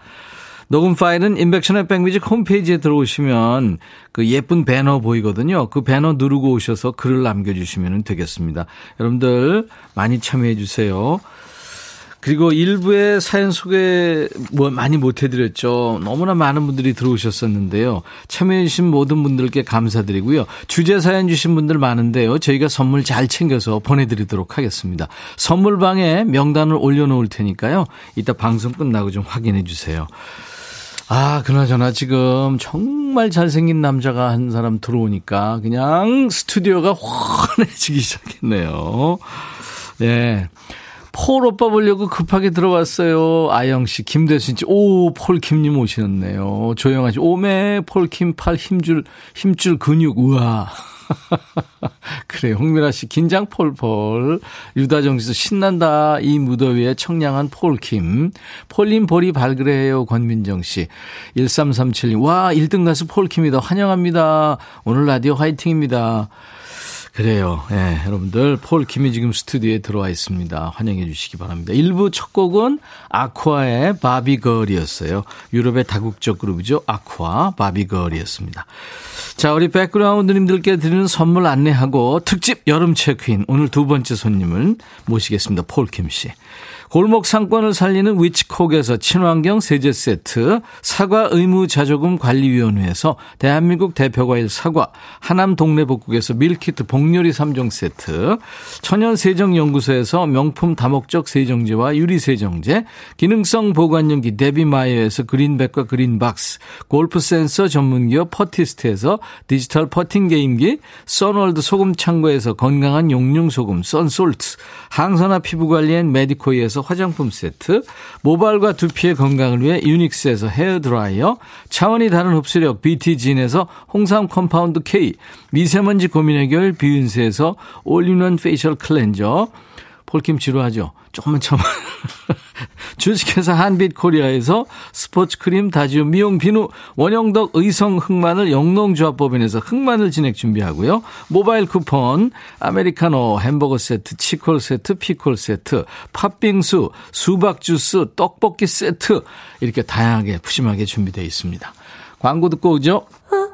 녹음 파일은 인백션의 백뮤직 홈페이지에 들어오시면 그 예쁜 배너 보이거든요. 그 배너 누르고 오셔서 글을 남겨주시면 되겠습니다. 여러분들 많이 참여해 주세요. 그리고 일부의 사연 소개 뭐 많이 못 해드렸죠. 너무나 많은 분들이 들어오셨었는데요. 참여해주신 모든 분들께 감사드리고요. 주제 사연 주신 분들 많은데요. 저희가 선물 잘 챙겨서 보내드리도록 하겠습니다. 선물방에 명단을 올려놓을 테니까요. 이따 방송 끝나고 좀 확인해 주세요. 아, 그나저나 지금 정말 잘생긴 남자가 한 사람 들어오니까 그냥 스튜디오가 환해지기 시작했네요. 네. 폴 오빠 보려고 급하게 들어왔어요. 아영 씨, 김대순 씨, 오, 폴킴님 오셨네요. 조영아 씨, 오메, 폴킴 팔 힘줄, 힘줄 근육, 우와. 그래, 홍미라 씨, 긴장 폴폴. 유다정 씨도 신난다. 이 무더위에 청량한 폴킴. 폴린 볼이 발그레해요. 권민정 씨. 1337님, 와, 1등 가수 폴킴이다. 환영합니다. 오늘 라디오 화이팅입니다. 그래요. 예, 여러분들 폴 김이 지금 스튜디오에 들어와 있습니다. 환영해 주시기 바랍니다. 1부 첫 곡은 아쿠아의 Barbie Girl이었어요. 유럽의 다국적 그룹이죠. 아쿠아 Barbie Girl이었습니다. 자, 우리 백그라운드님들께 드리는 선물 안내하고 특집 여름 체크인 오늘 두 번째 손님을 모시겠습니다. 폴킴 씨. 골목 상권을 살리는 위치콕에서 친환경 세제 세트, 사과 의무 자조금 관리위원회에서 대한민국 대표과일 사과, 하남 동네 복국에서 밀키트 복요리 3종 세트, 천연 세정연구소에서 명품 다목적 세정제와 유리 세정제, 기능성 보관용기 데비마이어에서 그린백과 그린박스, 골프 센서 전문기업 퍼티스트에서 디지털 퍼팅 게임기, 써월드 소금 창고에서 건강한 용융 소금 썬솔트, 항산화 피부 관리엔 메디코이에서 화장품 세트, 모발과 두피의 건강을 위해 유닉스에서 헤어드라이어, 차원이 다른 흡수력 BT진에서 홍삼 컴파운드 K, 미세먼지 고민 해결 비윤세에서 올인원 페이셜 클렌저, 폴킴 지루하죠? 조금만 참아. 주식회사 한빛 코리아에서 스포츠 크림 다지움 미용 비누 원형덕 의성 흑마늘 영농조합법인에서 흑마늘 진행 준비하고요. 모바일 쿠폰, 아메리카노 햄버거 세트, 치콜 세트, 피콜 세트, 팥빙수, 수박 주스, 떡볶이 세트 이렇게 다양하게 푸짐하게 준비되어 있습니다. 광고 듣고 오죠. 제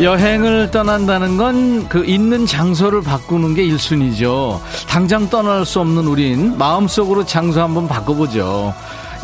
여행을 떠난다는 건 그 있는 장소를 바꾸는 게 1순위죠. 당장 떠날 수 없는 우린 마음속으로 장소 한번 바꿔보죠.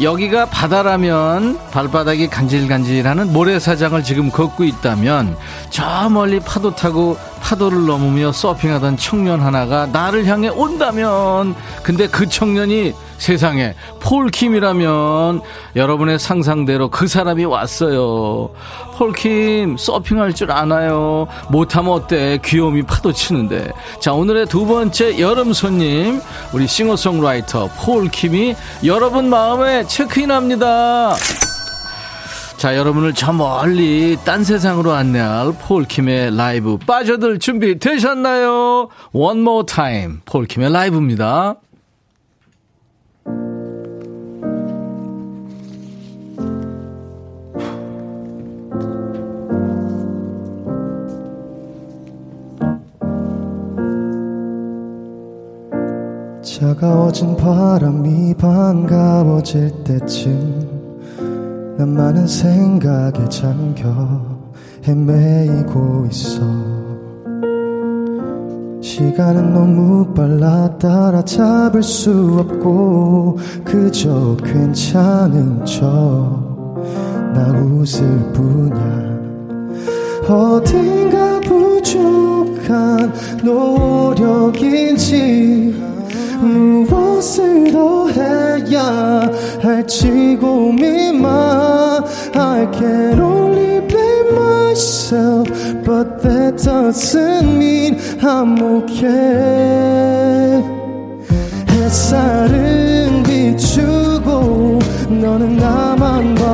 여기가 바다라면 발바닥이 간질간질하는 모래사장을 지금 걷고 있다면 저 멀리 파도 타고 파도를 넘으며 서핑하던 청년 하나가 나를 향해 온다면 근데 그 청년이 세상에 폴킴이라면 여러분의 상상대로 그 사람이 왔어요. 폴킴 서핑할 줄 아나요? 못하면 어때? 귀요미 파도 치는데. 자 오늘의 두 번째 여름 손님 우리 싱어송라이터 폴킴이 여러분 마음에 체크인합니다. 자, 여러분을 저 멀리 딴 세상으로 안내할 폴킴의 라이브 빠져들 준비 되셨나요? One more time. 폴킴의 라이브입니다. 차가워진 바람이 반가워질 때쯤 난 많은 생각에 잠겨 헤매이고 있어. 시간은 너무 빨라 따라잡을 수 없고 그저 괜찮은 척 나 웃을 뿐이야. 어딘가 부족한 노력인지 무엇을 더 해야 할지 고민만 I can only blame myself But that doesn't mean I'm okay 햇살은 비추고 너는 나만 바라봐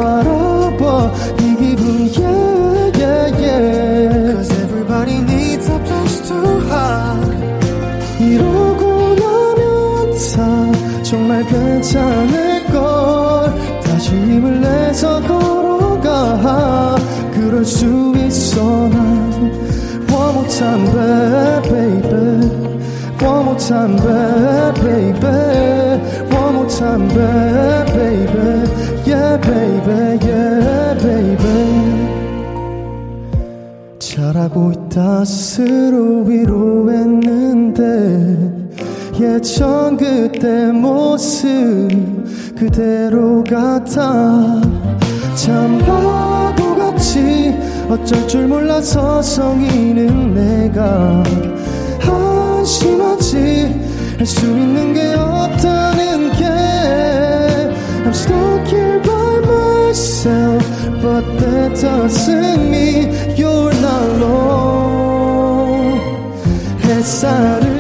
괜찮을 걸 다시 힘을 내서 걸어가 그럴 수 있어 난 One more time baby One more time baby One more time baby Yeah baby yeah baby 잘하고 있다 스스로 위로했는데 예전 그때 모습 그대로 같아 참 바보 같지 어쩔 줄 몰라서 성이는 내가 한심하지 할 수 있는 게 없다는 게 I'm stuck here by myself But that doesn't mean you're not alone 햇살은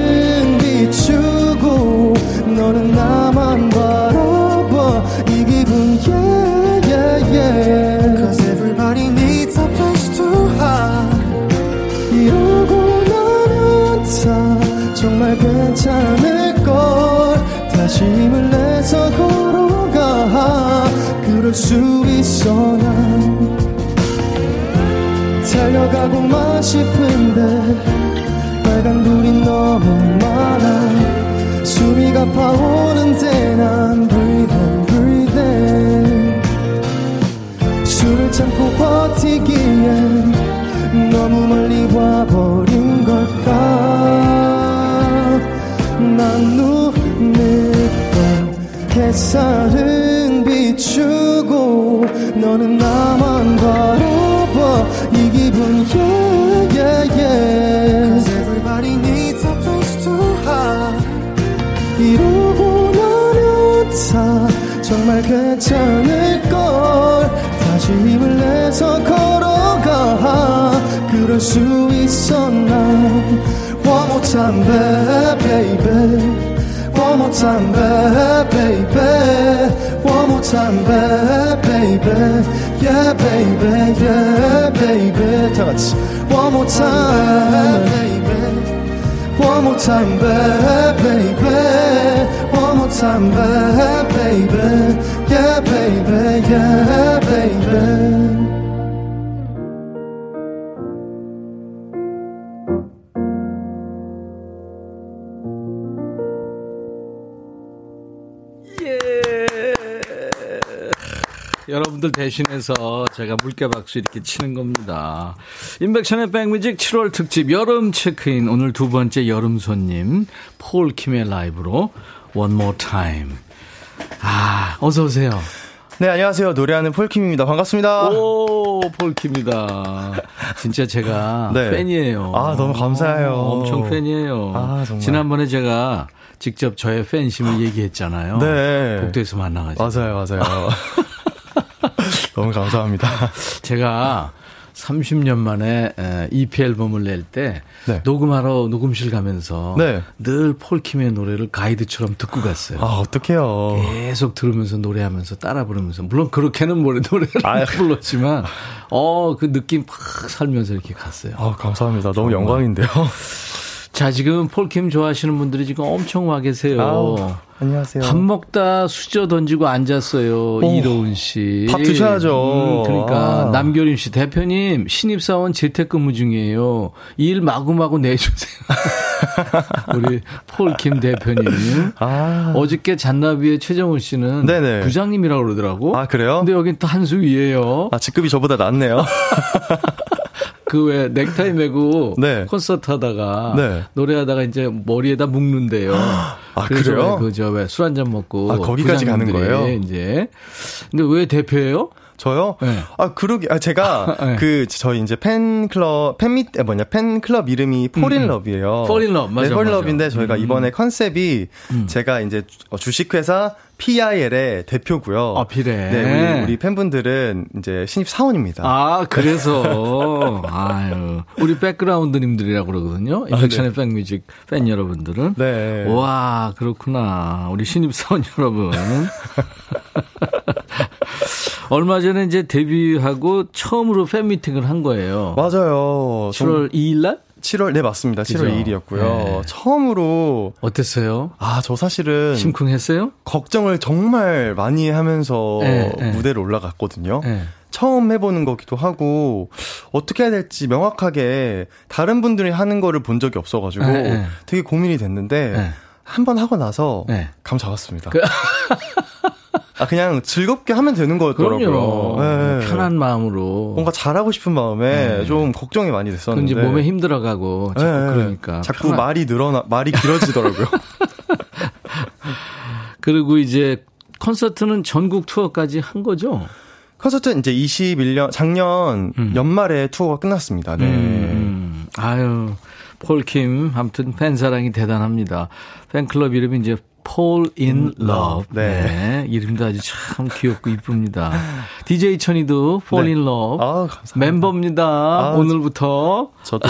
수 있어 난 달려가고만 싶은데 빨간 불이 너무 많아. 숨이 가파오는데 난 breathing breathing 술을 참고 버티기엔 너무 멀리 와버린 걸까? 난 눈을 떠 햇살은 그럴 수 있어 난 One more time baby One more time baby One more time baby Yeah baby yeah baby 다 같이 One more time baby One more time, baby. One more time, baby. Yeah, baby. Yeah, baby. 여러분들 대신해서 제가 물개박수 이렇게 치는 겁니다. 인백션의 백뮤직 7월 특집 여름 체크인 오늘 두 번째 여름 손님 폴 킴의 라이브로 One More Time. 아 어서 오세요. 네, 안녕하세요. 노래하는 폴킴입니다. 반갑습니다. 오 폴킴이다. 진짜 제가 네. 팬이에요. 아, 너무 감사해요. 엄청 팬이에요. 아, 정말. 지난번에 제가 직접 저의 팬심을 얘기했잖아요. 네. 복도에서 만나가지고. 맞아요, 맞아요. 너무 감사합니다. 제가 30년 만에 에, EP 앨범을 낼때 네. 녹음하러 녹음실 가면서 네. 늘 폴킴의 노래를 가이드처럼 듣고 갔어요. 아, 어떡해요. 계속 들으면서 노래하면서 따라 부르면서 물론 그렇게는 노래 노래를 안 불렀지만 어 그 느낌 팍 살면서 이렇게 갔어요. 아, 감사합니다. 너무 영광인데요. 자 지금 폴킴 좋아하시는 분들이 지금 엄청 와 계세요. 아우, 안녕하세요. 밥 먹다 수저 던지고 앉았어요. 이도훈 씨. 밥 드셔야죠. 음, 그러니까 아. 남겨림 씨 대표님 신입사원 재택근무 중이에요. 일 마구마구 내주세요. 우리 폴킴 대표님. 아, 어저께 잔나비의 최정훈 씨는 네네. 부장님이라고 그러더라고. 아, 그래요? 근데 여긴 또 한 수 위에요. 아, 직급이 저보다 낫네요. 그왜 넥타이 메고 네. 콘서트 하다가 네. 노래하다가 이제 머리에다 묶는데요. 아, 그래요? 그저 왜술 한잔 먹고 아, 거기까지 가는 거예요? 이제 근데 왜 대표예요? 저요? 네. 아, 그러게. 아, 제가 네. 그 저희 이제 팬클럽 팬밋 아, 뭐냐 팬클럽 이름이 폴인럽이에요. Fall in Love, 맞아, 네, 폴인럽인데 맞아. 음. 저희가 이번에 컨셉이 제가 이제 주- 주식회사 PIL의 대표고요. 아, 비례. 네, 우리, 우리 팬분들은 이제 신입 사원입니다. 아, 그래서. 아유. 우리 백그라운드님들이라고 그러거든요. 임백천의 백뮤직 팬 여러분들은. 아, 네. 와, 그렇구나. 우리 신입 사원 여러분. 얼마 전에 이제 데뷔하고 처음으로 팬미팅을 한 거예요. 맞아요. 7월 2일 날? 7월 네 맞습니다. 7월 그죠? 2일이었고요. 네. 처음으로 어땠어요? 아 저 사실은 심쿵했어요? 걱정을 정말 많이 하면서 네, 네. 무대를 올라갔거든요. 네. 처음 해보는 거기도 하고 어떻게 해야 될지 명확하게 다른 분들이 하는 거를 본 적이 없어가지고 네, 네. 되게 고민이 됐는데 네. 한번 하고 나서 네. 감 잡았습니다. 아 그냥 즐겁게 하면 되는 거였더라고요. 네. 편한 마음으로. 뭔가 잘하고 싶은 마음에 네. 좀 걱정이 많이 그 됐었는데 몸에 힘들어가고 자꾸 네, 그러니까. 자꾸 편한- 말이 늘어나 말이 길어지더라고요. 그리고 이제 콘서트는 전국 투어까지 한 거죠? 콘서트 이제 21년 작년 음. 연말에 투어가 끝났습니다. 네. 음, 아유, 폴킴, 아무튼 팬 사랑이 대단합니다. 팬클럽 이름이 이제 폴인 러브. 네. 네. 이름도 아주 참 귀엽고 이쁩니다. DJ 천이도 폴 네. 인 러브. 아, 감사합니다. 멤버입니다. 아, 오늘부터. 저도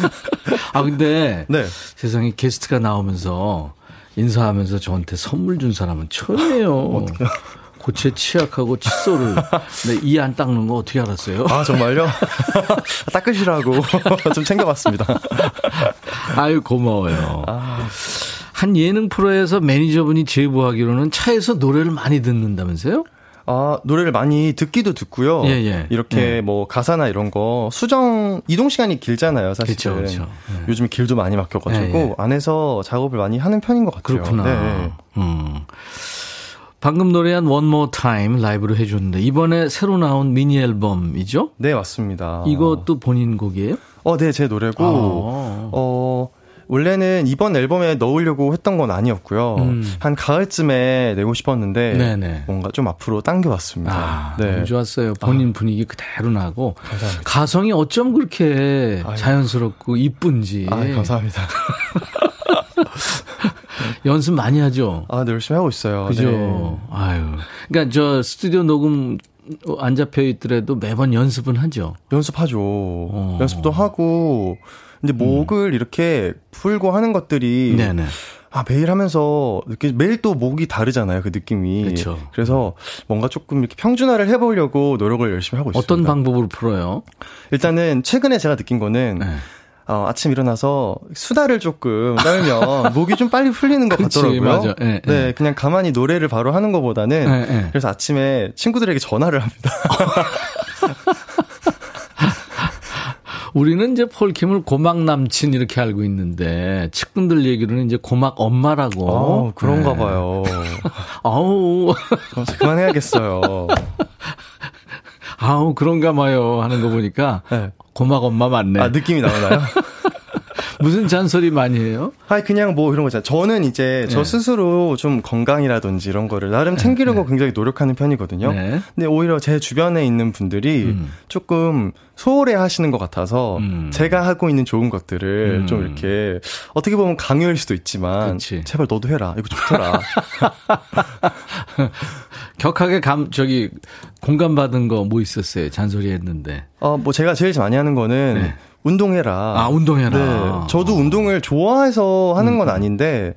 아, 근데 네. 세상에 게스트가 나오면서 인사하면서 저한테 선물 준 사람은 처음이에요. 고체 치약하고 칫솔을 네, 이안 닦는 거 어떻게 알았어요? 아 정말요? 닦으시라고 좀 챙겨봤습니다. 아유 고마워요. 아. 한 예능 프로에서 매니저분이 제보하기로는 차에서 노래를 많이 듣는다면서요? 아 노래를 많이 듣기도 듣고요. 예, 예. 이렇게 예. 뭐 가사나 이런 거 수정 이동 시간이 길잖아요, 사실. 그쵸, 그쵸. 예. 요즘 길도 많이 막혀 가지고 예, 예. 안에서 작업을 많이 하는 편인 것 같아요. 그렇구나. 네. 음. 방금 노래한 One More Time 라이브로 해줬는데 이번에 새로 나온 미니 앨범이죠? 네 맞습니다. 이것도 본인 곡이에요? 어, 네, 제 노래고, 아. 어, 원래는 이번 앨범에 넣으려고 했던 건 아니었고요. 음. 한 가을쯤에 내고 싶었는데, 네네. 뭔가 좀 앞으로 당겨왔습니다. 아, 네. 너무 좋았어요. 본인 분위기 그대로 나고 감사합니다. 가성이 어쩜 그렇게 아유. 자연스럽고 이쁜지 아, 감사합니다. 연습 많이 하죠. 아, 네, 열심히 하고 있어요. 그죠. 네. 아유. 그러니까 저 스튜디오 녹음 안 잡혀 있더라도 매번 연습은 하죠. 연습하죠. 어. 음. 연습도 하고, 이제 목을 이렇게 풀고 하는 것들이, 네네. 아, 매일 하면서, 이렇게 매일 또 목이 다르잖아요, 그 느낌이. 그쵸. 그래서 뭔가 조금 이렇게 평준화를 해보려고 노력을 열심히 하고 있습니다. 어떤 방법으로 풀어요? 일단은 최근에 제가 느낀 거는, 네. 어, 아침 일어나서 수다를 조금 떨면 목이 좀 빨리 풀리는 것 그치, 같더라고요. 네, 예. 그냥 가만히 노래를 바로 하는 것보다는 예, 예. 그래서 아침에 친구들에게 전화를 합니다. 우리는 이제 폴킴을 고막 남친 이렇게 알고 있는데 측근들 얘기로는 이제 고막 엄마라고. 어, 그런가 네. 봐요. 아우, 어, 그만해야겠어요. 아우 그런가 봐요 하는 거 보니까 네. 고막 엄마 맞네. 아, 느낌이 나오나요? 무슨 잔소리 많이 해요? 아니, 그냥 뭐 이런 거 있잖아요. 저는 이제 저 네. 스스로 좀 건강이라든지 이런 거를 나름 챙기려고 굉장히 노력하는 편이거든요. 네. 근데 오히려 제 주변에 있는 분들이 음. 조금 소홀해 하시는 것 같아서 음. 제가 하고 있는 좋은 것들을 음. 좀 이렇게 어떻게 보면 강요일 수도 있지만 그치. 제발 너도 해라. 이거 좋더라. 격하게 감 저기 공감받은 거 뭐 있었어요? 잔소리 했는데. 어, 뭐 제가 제일 많이 하는 거는 네. 운동해라. 아, 운동해라. 네. 저도 운동을 좋아해서 하는 건 아닌데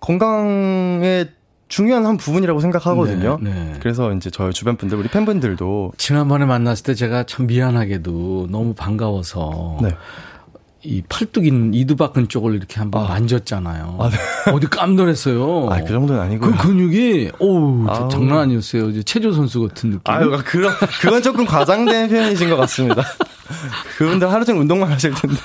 건강에 중요한 한 부분이라고 생각하거든요. 네, 네. 그래서 이제 저희 주변 분들, 우리 팬분들도 지난번에 만났을 때 제가 참 미안하게도 너무 반가워서 네. 이 팔뚝인 이두박근 쪽을 이렇게 한번 만졌잖아요. 아, 네. 어디 깜놀했어요. 아, 그 정도는 아니고요. 그 근육이 오우 저- 아우. 장난 아니었어요. 이제 체조 선수 같은 느낌. 아유, 그런, 그건 조금 과장된 표현이신 것 같습니다. 그분들 하루 종일 운동만 하실 텐데.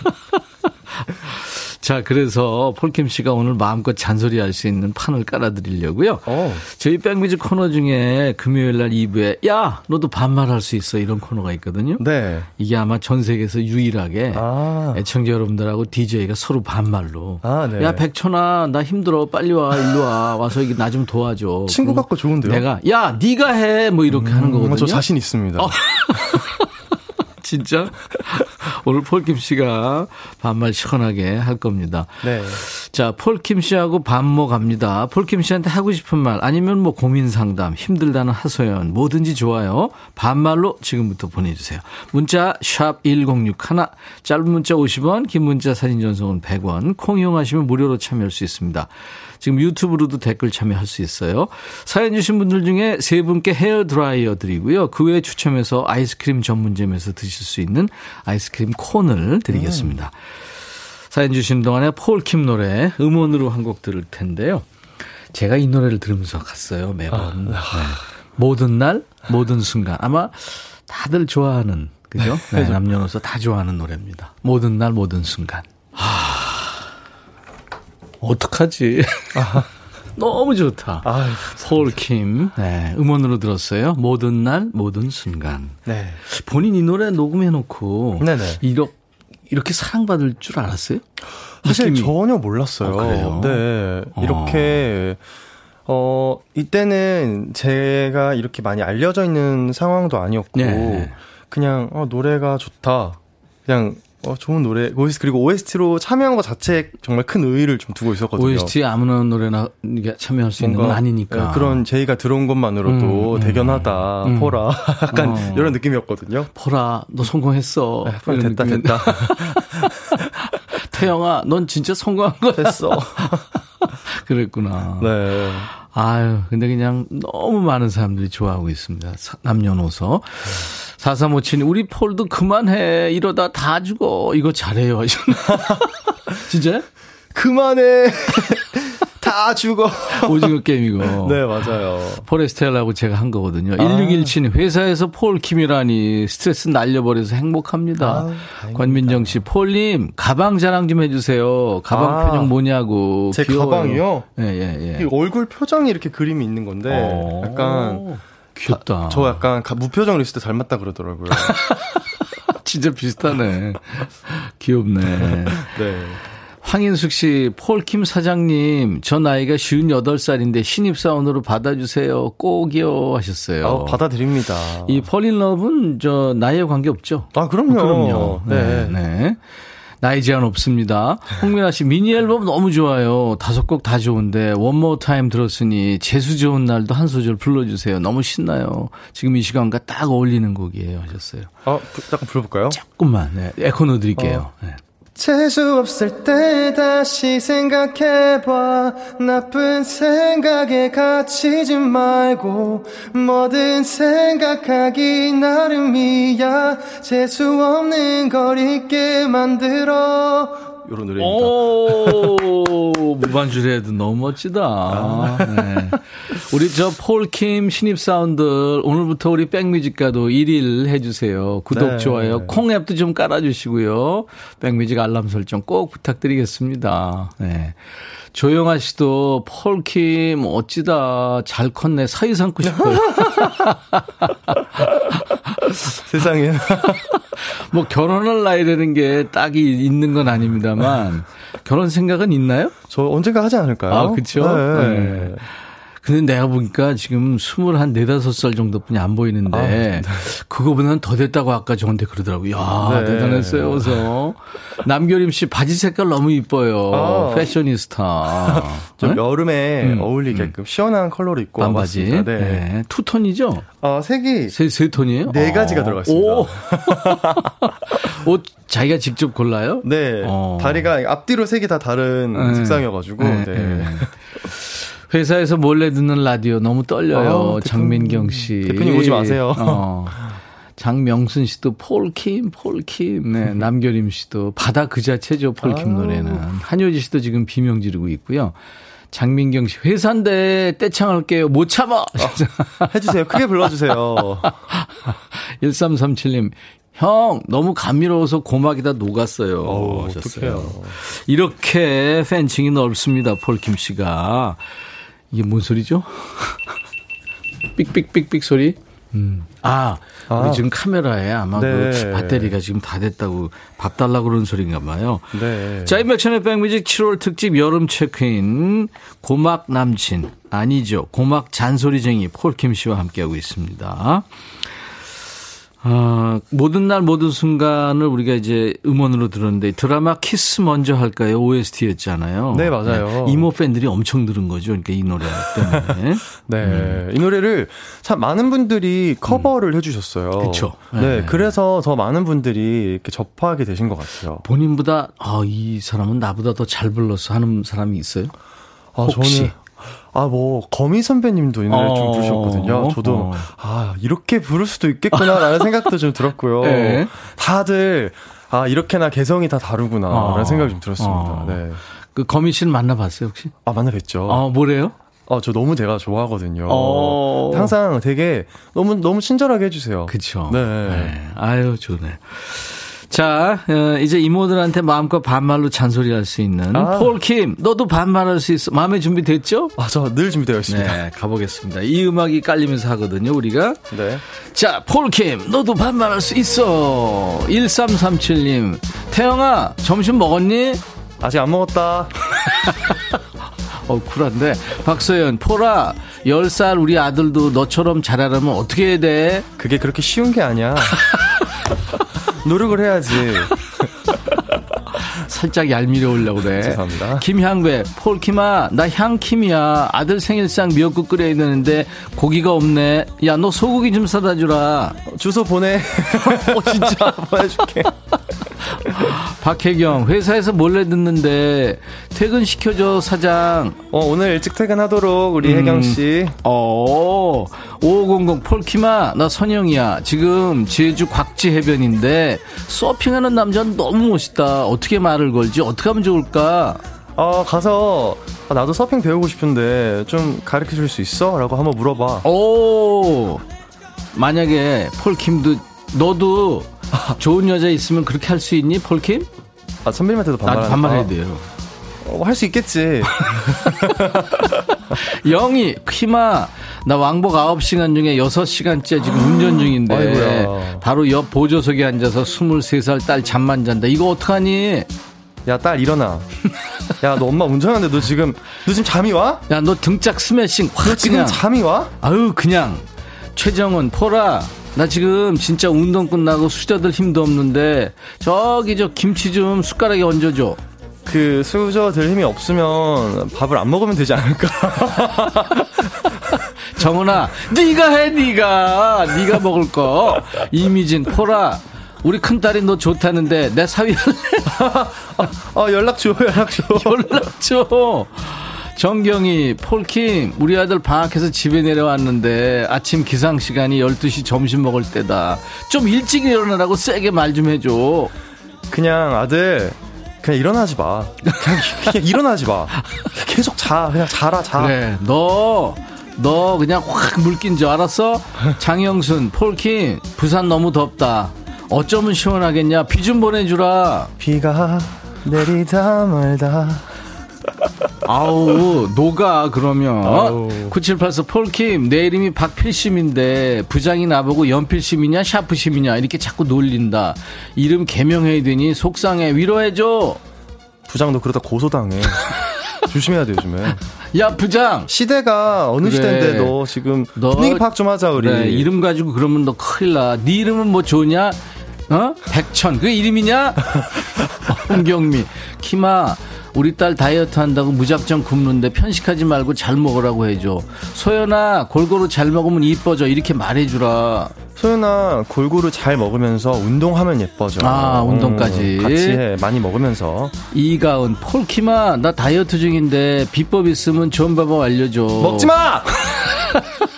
자, 그래서 폴킴 씨가 오늘 마음껏 잔소리할 수 있는 판을 깔아드리려고요. 어. 저희 백뮤직 코너 중에 금요일 날 2부에 야, 너도 반말할 수 있어 이런 코너가 있거든요. 네. 이게 아마 전 세계에서 유일하게 아. 애청자 여러분들하고 DJ가 서로 반말로 아, 네. 야, 백천아, 나 힘들어. 빨리 와. 일로 와. 와서 이게 나 좀 도와줘. 친구 같고 좋은데요? 내가 야, 네가 해. 뭐 이렇게 하는 거거든요. 어, 저 자신 있습니다. 진짜? 오늘 폴킴 씨가 반말 시원하게 할 겁니다. 네. 자, 폴킴 씨하고 반모 갑니다. 폴킴 씨한테 하고 싶은 말, 아니면 뭐 고민 상담, 힘들다는 하소연, 뭐든지 좋아요. 반말로 지금부터 보내주세요. 문자, 샵 1061, 짧은 문자 50원, 긴 문자 사진 전송은 100원, 콩 이용하시면 무료로 참여할 수 있습니다. 지금 유튜브로도 댓글 참여할 수 있어요. 사연 주신 분들 중에 세 분께 헤어 드라이어 드리고요. 그 외에 추첨해서 아이스크림 전문점에서 드실 수 있는 아이스크림 콘을 드리겠습니다. 사연 주신 동안에 폴킴 노래 음원으로 한 곡 들을 텐데요. 제가 이 노래를 들으면서 갔어요, 매번. 네. 모든 날, 모든 순간. 아마 다들 좋아하는, 그죠? 네, 남녀노소 다 좋아하는 노래입니다. 모든 날, 모든 순간. 어떡하지? 너무 좋다. 아, 폴킴. 네, 음원으로 들었어요. 모든 날, 모든 순간. 네. 본인 이 노래 녹음해놓고. 네네. 이렇게, 이렇게 사랑받을 줄 알았어요? 사실 느낌이. 전혀 몰랐어요. 아, 그래요? 네. 이렇게, 어, 이때는 제가 이렇게 많이 알려져 있는 상황도 아니었고, 네. 그냥, 어, 노래가 좋다. 그냥, 어, 좋은 노래. OST, 그리고 OST로 참여한 것 자체에 정말 큰 의의를 좀 두고 있었거든요. OST 아무나 노래나 참여할 수 있는 건 아니니까. 네, 그런 제의가 들어온 것만으로도 음, 음. 대견하다, 음. 포라. 약간 어. 이런 느낌이었거든요. 포라, 너 성공했어. 이런 됐다, 느낌이- 됐다. 태영아, 넌 진짜 성공한 거야. 됐어. 그랬구나. 네. 아유, 근데 그냥 너무 많은 사람들이 좋아하고 있습니다. 사- 남녀노소. 4357님, 우리 폴도 그만해. 이러다 다 죽어. 이거 잘해요. 진짜요? 그만해. 다 죽어. 오징어 게임이고. 네, 맞아요. 포레스텔라고 제가 한 거거든요. 1617님, 회사에서 폴킴이라니 스트레스 날려버려서 행복합니다. 아. 권민정 씨, 폴님, 가방 자랑 좀 해주세요. 가방 아, 표정 뭐냐고. 제 귀여워요. 가방이요? 예, 예, 예. 이 얼굴 표정이 이렇게 그림이 있는 건데, 어, 약간, 귀엽다. 저 약간 가- 무표정으로 있을 때 닮았다 그러더라고요. 진짜 비슷하네. 귀엽네. 네. 황인숙 씨, 폴킴 사장님, 저 나이가 58살인데 신입사원으로 받아주세요. 꼭이요. 하셨어요. 아, 받아드립니다. 이 폴인러브는 저 나이에 관계없죠? 아, 그럼요. 그럼요. 네. 네. 네. 나이 제한 없습니다. 홍민아 씨 미니 앨범 너무 좋아요. 다섯 곡 다 좋은데 One More Time 들었으니 재수 좋은 날도 한 소절 불러주세요. 너무 신나요. 지금 이 시간과 딱 어울리는 곡이에요. 하셨어요. 아, 부- 잠깐 불러볼까요? 조금만 네. 에코 넣어드릴게요. 네. 재수 없을 때 다시 생각해봐. 나쁜 생각에 갇히지 말고 뭐든 생각하기 나름이야. 재수 없는 걸 잊게 만들어. 요런 노래입니다. 오, 무반주로 해도 너무 멋지다. 네. 우리 저 폴킴 신입사원들 오늘부터 우리 백뮤직가도 1일 해주세요. 구독, 네. 좋아요. 콩앱도 좀 깔아주시고요. 백뮤직 알람 설정 꼭 부탁드리겠습니다. 네. 조영아 씨도 폴킴 어찌다 잘 컸네 사위 삼고 싶어요. 세상에 뭐 결혼할 나이라는 게 딱이 있는 건 아닙니다만 결혼 생각은 있나요? 저 언젠가 하지 않을까요? 아, 그쵸? 네. 네. 근데 내가 보니까 지금 스물 한 네다섯 살 정도뿐이 안 보이는데 그거보다는 더 됐다고 아까 저한테 그러더라고요. 야 네. 대단했어요. 그래서 남겨림 씨 바지 색깔 너무 이뻐요. 아. 패셔니스타. 좀 네? 여름에 음, 어울리게끔 시원한 컬러로 입고 반바지. 네. 네. 투톤이죠? 어, 색이 세, 세 톤이에요? 네 가지가 들어가 있습니다. 오. 옷 자기가 직접 골라요? 네. 어. 다리가 앞뒤로 색이 다 다른 네. 색상이어가지고. 네, 네. 네. 회사에서 몰래 듣는 라디오 너무 떨려요. 아, 대표님. 장민경 씨. 대표님 오지 마세요. 어. 장명순 씨도 폴킴, 폴킴. 네, 남겨림 씨도 바다 그 자체죠, 폴킴 아우. 노래는. 한효지 씨도 지금 비명 지르고 있고요. 장민경 씨, 회사인데 떼창할게요. 못 참아! 해주세요. 크게 불러주세요. 1337님, 형, 너무 감미로워서 고막이 다 녹았어요. 하셨어요. 어떡해요. 이렇게 팬층이 넓습니다. 폴킴 씨가. 이게 뭔 소리죠? 삑삑삑삑 소리? 음. 아, 아. 우리 지금 카메라에 아마 그 네. 배터리가 지금 다 됐다고 밥 달라고 그러는 소리인가 봐요. 네. 자, 임백천의 백뮤직 7월 특집 여름 체크인 고막 남친 아니죠. 고막 잔소리쟁이 폴킴 씨와 함께하고 있습니다. 아, 모든 날 모든 순간을 우리가 이제 음원으로 들었는데 드라마 키스 먼저 할까요? OST였잖아요. 네, 맞아요. 이모 팬들이 엄청 들은 거죠. 그러니까 이 노래 때문에. 네. 이 노래를 참 많은 분들이 커버를 해주셨어요. 음. 그쵸. 네. 네. 그래서 더 많은 분들이 이렇게 접하게 되신 것 같아요. 본인보다 아, 이 사람은 나보다 더 잘 불렀어 하는 사람이 있어요? 아, 혹시? 저는 아, 뭐, 거미 선배님도 이 노래 좀 어. 부르셨거든요. 저도, 어. 아, 이렇게 부를 수도 있겠구나라는 생각도 좀 들었고요. 네. 다들, 아, 이렇게나 개성이 다 다르구나, 라는 어. 생각이 좀 들었습니다. 어. 네. 그 거미 씨는 만나봤어요 혹시? 아, 만나뵀죠. 어, 뭐래요? 어, 저 너무 제가 좋아하거든요. 어. 항상 되게 너무, 너무 친절하게 해주세요. 그쵸. 네. 아유, 좋네. 자, 어, 이제 이모들한테 마음껏 반말로 잔소리할 수 있는 아. 폴킴, 너도 반말할 수 있어. 마음에 준비 됐죠? 아, 저 늘 준비되어 있습니다. 네, 가보겠습니다. 이 음악이 깔리면서 하거든요, 우리가. 네. 자, 폴킴, 너도 반말할 수 있어. 1337님, 태영아, 점심 먹었니? 아직 안 먹었다. 어, 쿨한데. 박소연, 포라, 10살 우리 아들도 너처럼 잘하려면 어떻게 해야 돼? 그게 그렇게 쉬운 게 아니야. 노력을 해야지. 살짝 얄미워 오려고 그래. 죄송합니다. 김향배, 폴킴아, 나 향킴이야. 아들 생일상 미역국 끓여야 되는데 고기가 없네. 야, 너 소고기 좀 사다 주라. 주소 보내. 어, 진짜. 보내줄게. 박혜경, 회사에서 몰래 듣는데 퇴근시켜줘, 사장. 어, 오늘 일찍 퇴근하도록 우리 음. 혜경씨. 어, 5500 폴킴아, 나 선영이야. 지금 제주 곽지 해변인데 서핑하는 남자는 너무 멋있다. 어떻게 말을 걸지? 어떻게 하면 좋을까? 어, 가서 아, 나도 서핑 배우고 싶은데 좀 가르쳐 줄 수 있어? 라고 한번 물어봐. 오, 만약에 폴킴도 너도 좋은 여자 있으면 그렇게 할 수 있니, 폴킴? 아, 선배님한테도 나 반말 반말해야 돼요. 어, 할수 있겠지. 영희, 키마, 나 왕복 9시간 중에 6시간째 지금 운전 중인데, 아이고야. 바로 옆 보조석에 앉아서 23살 딸 잠만 잔다. 이거 어떡하니? 야, 딸 일어나. 야, 너 엄마 운전하는데 너 지금, 너 지금 잠이 와? 야, 너 등짝 스매싱 너확 지금 그냥. 잠이 와? 아유, 그냥. 최정은, 포라, 나 지금 진짜 운동 끝나고 수저들 힘도 없는데, 저기 저 김치 좀 숟가락에 얹어줘. 그 수저 들 힘이 없으면 밥을 안 먹으면 되지 않을까? 정은아, 네가 해, 네가. 네가 먹을 거. 이미진, 포라, 우리 큰 딸이 너 좋다는데 내 사위 할래? 어, 연락 줘, 연락 줘. 연락 줘. 정경이, 폴킴, 우리 아들 방학해서 집에 내려왔는데 아침 기상 시간이 12시 점심 먹을 때다. 좀 일찍 일어나라고 세게 말 좀 해줘. 그냥 아들, 그냥 일어나지 마. 그냥, 그냥 일어나지 마. 계속 자. 그냥 자라, 자. 그래, 너, 너 그냥 확 물낀 줄 알았어? 장영순, 폴킴, 부산 너무 덥다. 어쩌면 시원하겠냐? 비 좀 보내주라. 비가 내리다 말다. 아우, 녹아, 그러면. 아우. 9784 폴킴, 내 이름이 박필심인데, 부장이 나보고 연필심이냐, 샤프심이냐, 이렇게 자꾸 놀린다. 이름 개명해야 되니, 속상해, 위로해줘. 부장도 그러다 고소당해. 조심해야 돼, 요즘에. 야, 부장! 시대가 어느 그래. 시대인데 너 지금 너- 분위기 파악 좀 하자, 우리. 그래, 이름 가지고 그러면 너 큰일 나. 네 이름은 뭐 좋냐? 어? 백천. 그 이름이냐? 홍경미. 키마. 우리 딸 다이어트 한다고 무작정 굶는데 편식하지 말고 잘 먹으라고 해줘. 소연아, 골고루 잘 먹으면 이뻐져. 이렇게 말해주라. 소연아, 골고루 잘 먹으면서 운동하면 예뻐져. 아, 운동까지. 음, 같이 해. 많이 먹으면서. 이가은, 폴키마, 나 다이어트 중인데 비법 있으면 좋은 방법 알려줘. 먹지 마!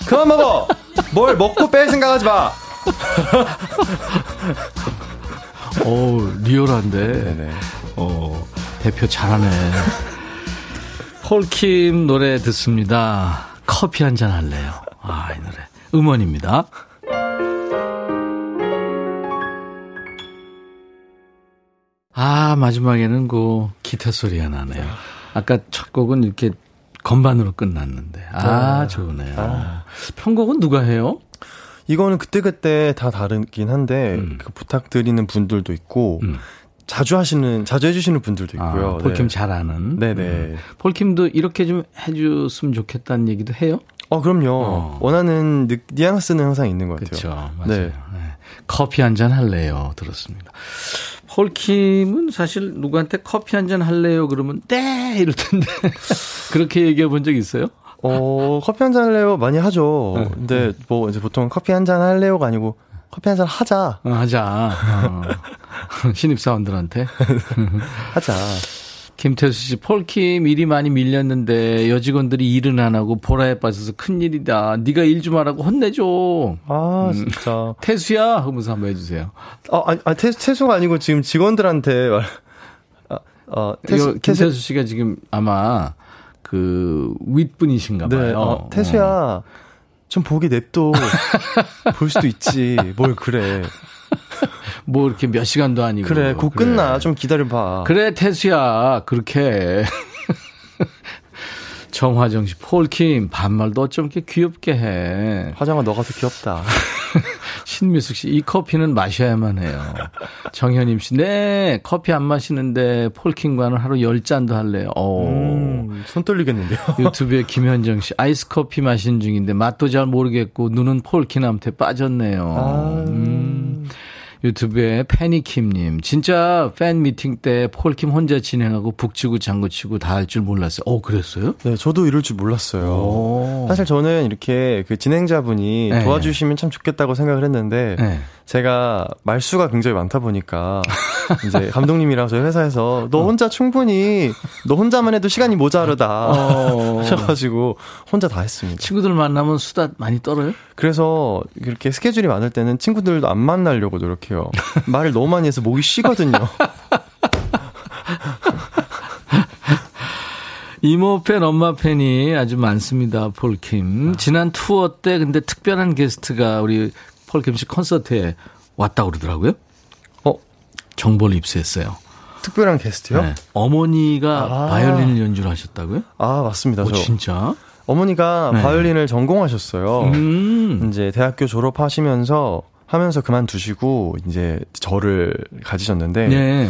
그만 먹어! 뭘 먹고 뺄 생각하지 마! 오, 리얼한데. 네네. 어, 대표 잘하네. 폴킴 노래 듣습니다. 커피 한 잔 할래요. 아, 이 노래. 음원입니다. 아, 마지막에는 그 기타 소리가 나네요. 아까 첫 곡은 이렇게 건반으로 끝났는데. 아, 아. 좋으네요. 편곡은 누가 해요? 이거는 그때그때 다 다르긴 한데 음. 그 부탁드리는 분들도 있고 음. 자주 하시는 자주 해주시는 분들도 있고요. 아, 폴킴 네. 잘하는. 네네. 음. 폴킴도 이렇게 좀 해줬으면 좋겠다는 얘기도 해요? 어 그럼요. 어. 원하는 느, 뉘앙스는 항상 있는 것 같아요. 그렇죠. 맞아요. 네. 네. 커피 한 잔 할래요. 들었습니다. 폴킴은 사실 누구한테 커피 한 잔 할래요? 그러면 네 이럴 텐데 그렇게 얘기해 본 적 있어요? 어 커피 한 잔 할래요? 많이 하죠. 네. 근데 뭐 이제 보통 커피 한 잔 할래요가 아니고 커피 한 잔 하자 어, 하자. 어. 신입 사원들한테. 하자. 김태수 씨, 폴킴 일이 많이 밀렸는데 여직원들이 일은 안 하고 보라에 빠져서 큰일이다. 네가 일 좀 하라고 혼내줘. 아 음. 진짜. 태수야 하면서 한번 해주세요. 어 아니 아, 태, 태수가 아니고 지금 직원들한테 말. 아, 어 태수 김태수 씨가 지금 아마 그 윗분이신가 봐요. 네, 어, 태수야, 좀 보기 냅둬. 볼 수도 있지. 뭘 그래. 뭐 이렇게 몇 시간도 아니고. 그래, 곧 그래. 끝나. 좀 기다려봐. 그래, 태수야. 그렇게. 해. 정화정 씨, 폴킴, 반말도 어쩜 이렇게 귀엽게 해. 화장아, 너가 더 귀엽다. 신미숙 씨, 이 커피는 마셔야만 해요. 정현임 씨, 네, 커피 안 마시는데 폴킴과는 하루 열잔도 할래요. 오. 음, 손 떨리겠는데요. 유튜브에 김현정 씨, 아이스 커피 마신 중인데 맛도 잘 모르겠고 눈은 폴킴한테 빠졌네요. 아. 음. 유튜브에 패니킴님, 진짜 팬 미팅 때 폴킴 혼자 진행하고 북치고 장구치고 다 할 줄 몰랐어요. 어, 그랬어요? 네, 저도 이럴 줄 몰랐어요. 오. 사실 저는 이렇게 그 진행자분이 네. 도와주시면 참 좋겠다고 생각을 했는데, 네. 제가 말수가 굉장히 많다 보니까, 이제 감독님이랑 저희 회사에서 너 혼자 충분히, 너 혼자만 해도 시간이 모자르다. 어. 하셔가지고, 혼자 다 했습니다. 친구들 만나면 수다 많이 떨어요? 그래서 이렇게 스케줄이 많을 때는 친구들도 안 만나려고 노력해요. 말을 너무 많이 해서 목이 쉬거든요. 이모 팬, 엄마 팬이 아주 많습니다, 폴킴. 지난 투어 때 근데 특별한 게스트가 우리 폴킴 씨 콘서트에 왔다고 그러더라고요. 어? 정보를 입수했어요. 특별한 게스트요? 네. 어머니가 아. 바이올린을 연주를 하셨다고요? 아, 맞습니다. 오, 저 진짜? 어머니가 네. 바이올린을 전공하셨어요. 음. 이제 대학교 졸업하시면서 하면서 그만두시고 이제 저를 가지셨는데 네.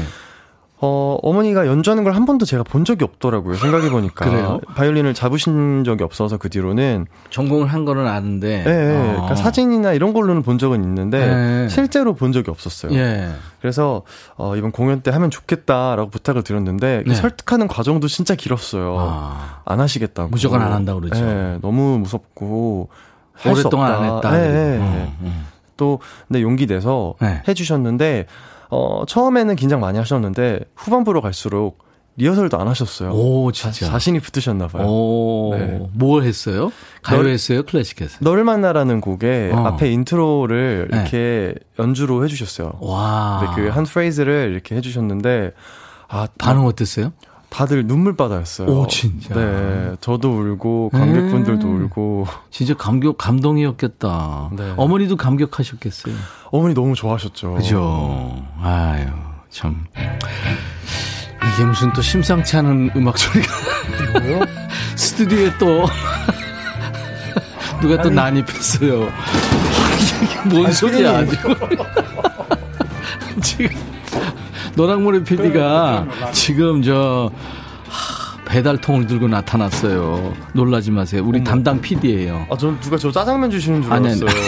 어, 어머니가 연주하는 걸 한 번도 제가 본 적이 없더라고요. 생각해 보니까. 그래요? 바이올린을 잡으신 적이 없어서 그 뒤로는 전공을 한 거는 아는데. 예, 예. 어. 그러니까 사진이나 이런 걸로는 본 적은 있는데 네. 실제로 본 적이 없었어요. 예. 그래서 어, 이번 공연 때 하면 좋겠다라고 부탁을 드렸는데 그 네. 설득하는 과정도 진짜 길었어요. 아. 안 하시겠다고. 무조건 안 한다고 그러죠. 예, 너무 무섭고 오랫동안. 안 했다. 예, 예, 음, 예. 음. 또 근데 용기 내서 네. 해주셨는데 어, 처음에는 긴장 많이 하셨는데 후반부로 갈수록 리허설도 안 하셨어요. 오, 진짜. 자, 신이 붙으셨나 봐요. 오, 네. 뭘 했어요? 가요 널- 했어요? 클래식 했어요? 너를 만나라는 곡에 어. 앞에 인트로를 네. 이렇게 연주로 해주셨어요. 와. 근데 그 한 프레이즈를 이렇게 해주셨는데 아 반응 어땠어요? 다들 눈물바다였어요. 오, 진짜. 네, 저도 울고 관객분들도 음. 울고 진짜 감격, 감동이었겠다. 네. 어머니도 감격하셨겠어요. 어머니 너무 좋아하셨죠. 그죠. 아유, 참. 이게 무슨 또 심상치 않은 음악 소리가. 뭐요? 스튜디오에 또. 누가 또 난입했어요. 이게 뭔 소리야, 지금. 지금. 노랑머리 PD가 지금 저, 하, 배달통을 들고 나타났어요. 놀라지 마세요. 우리 담당 PD예요. 아, 전 누가 저 짜장면 주시는 줄 아니, 아니. 알았어요.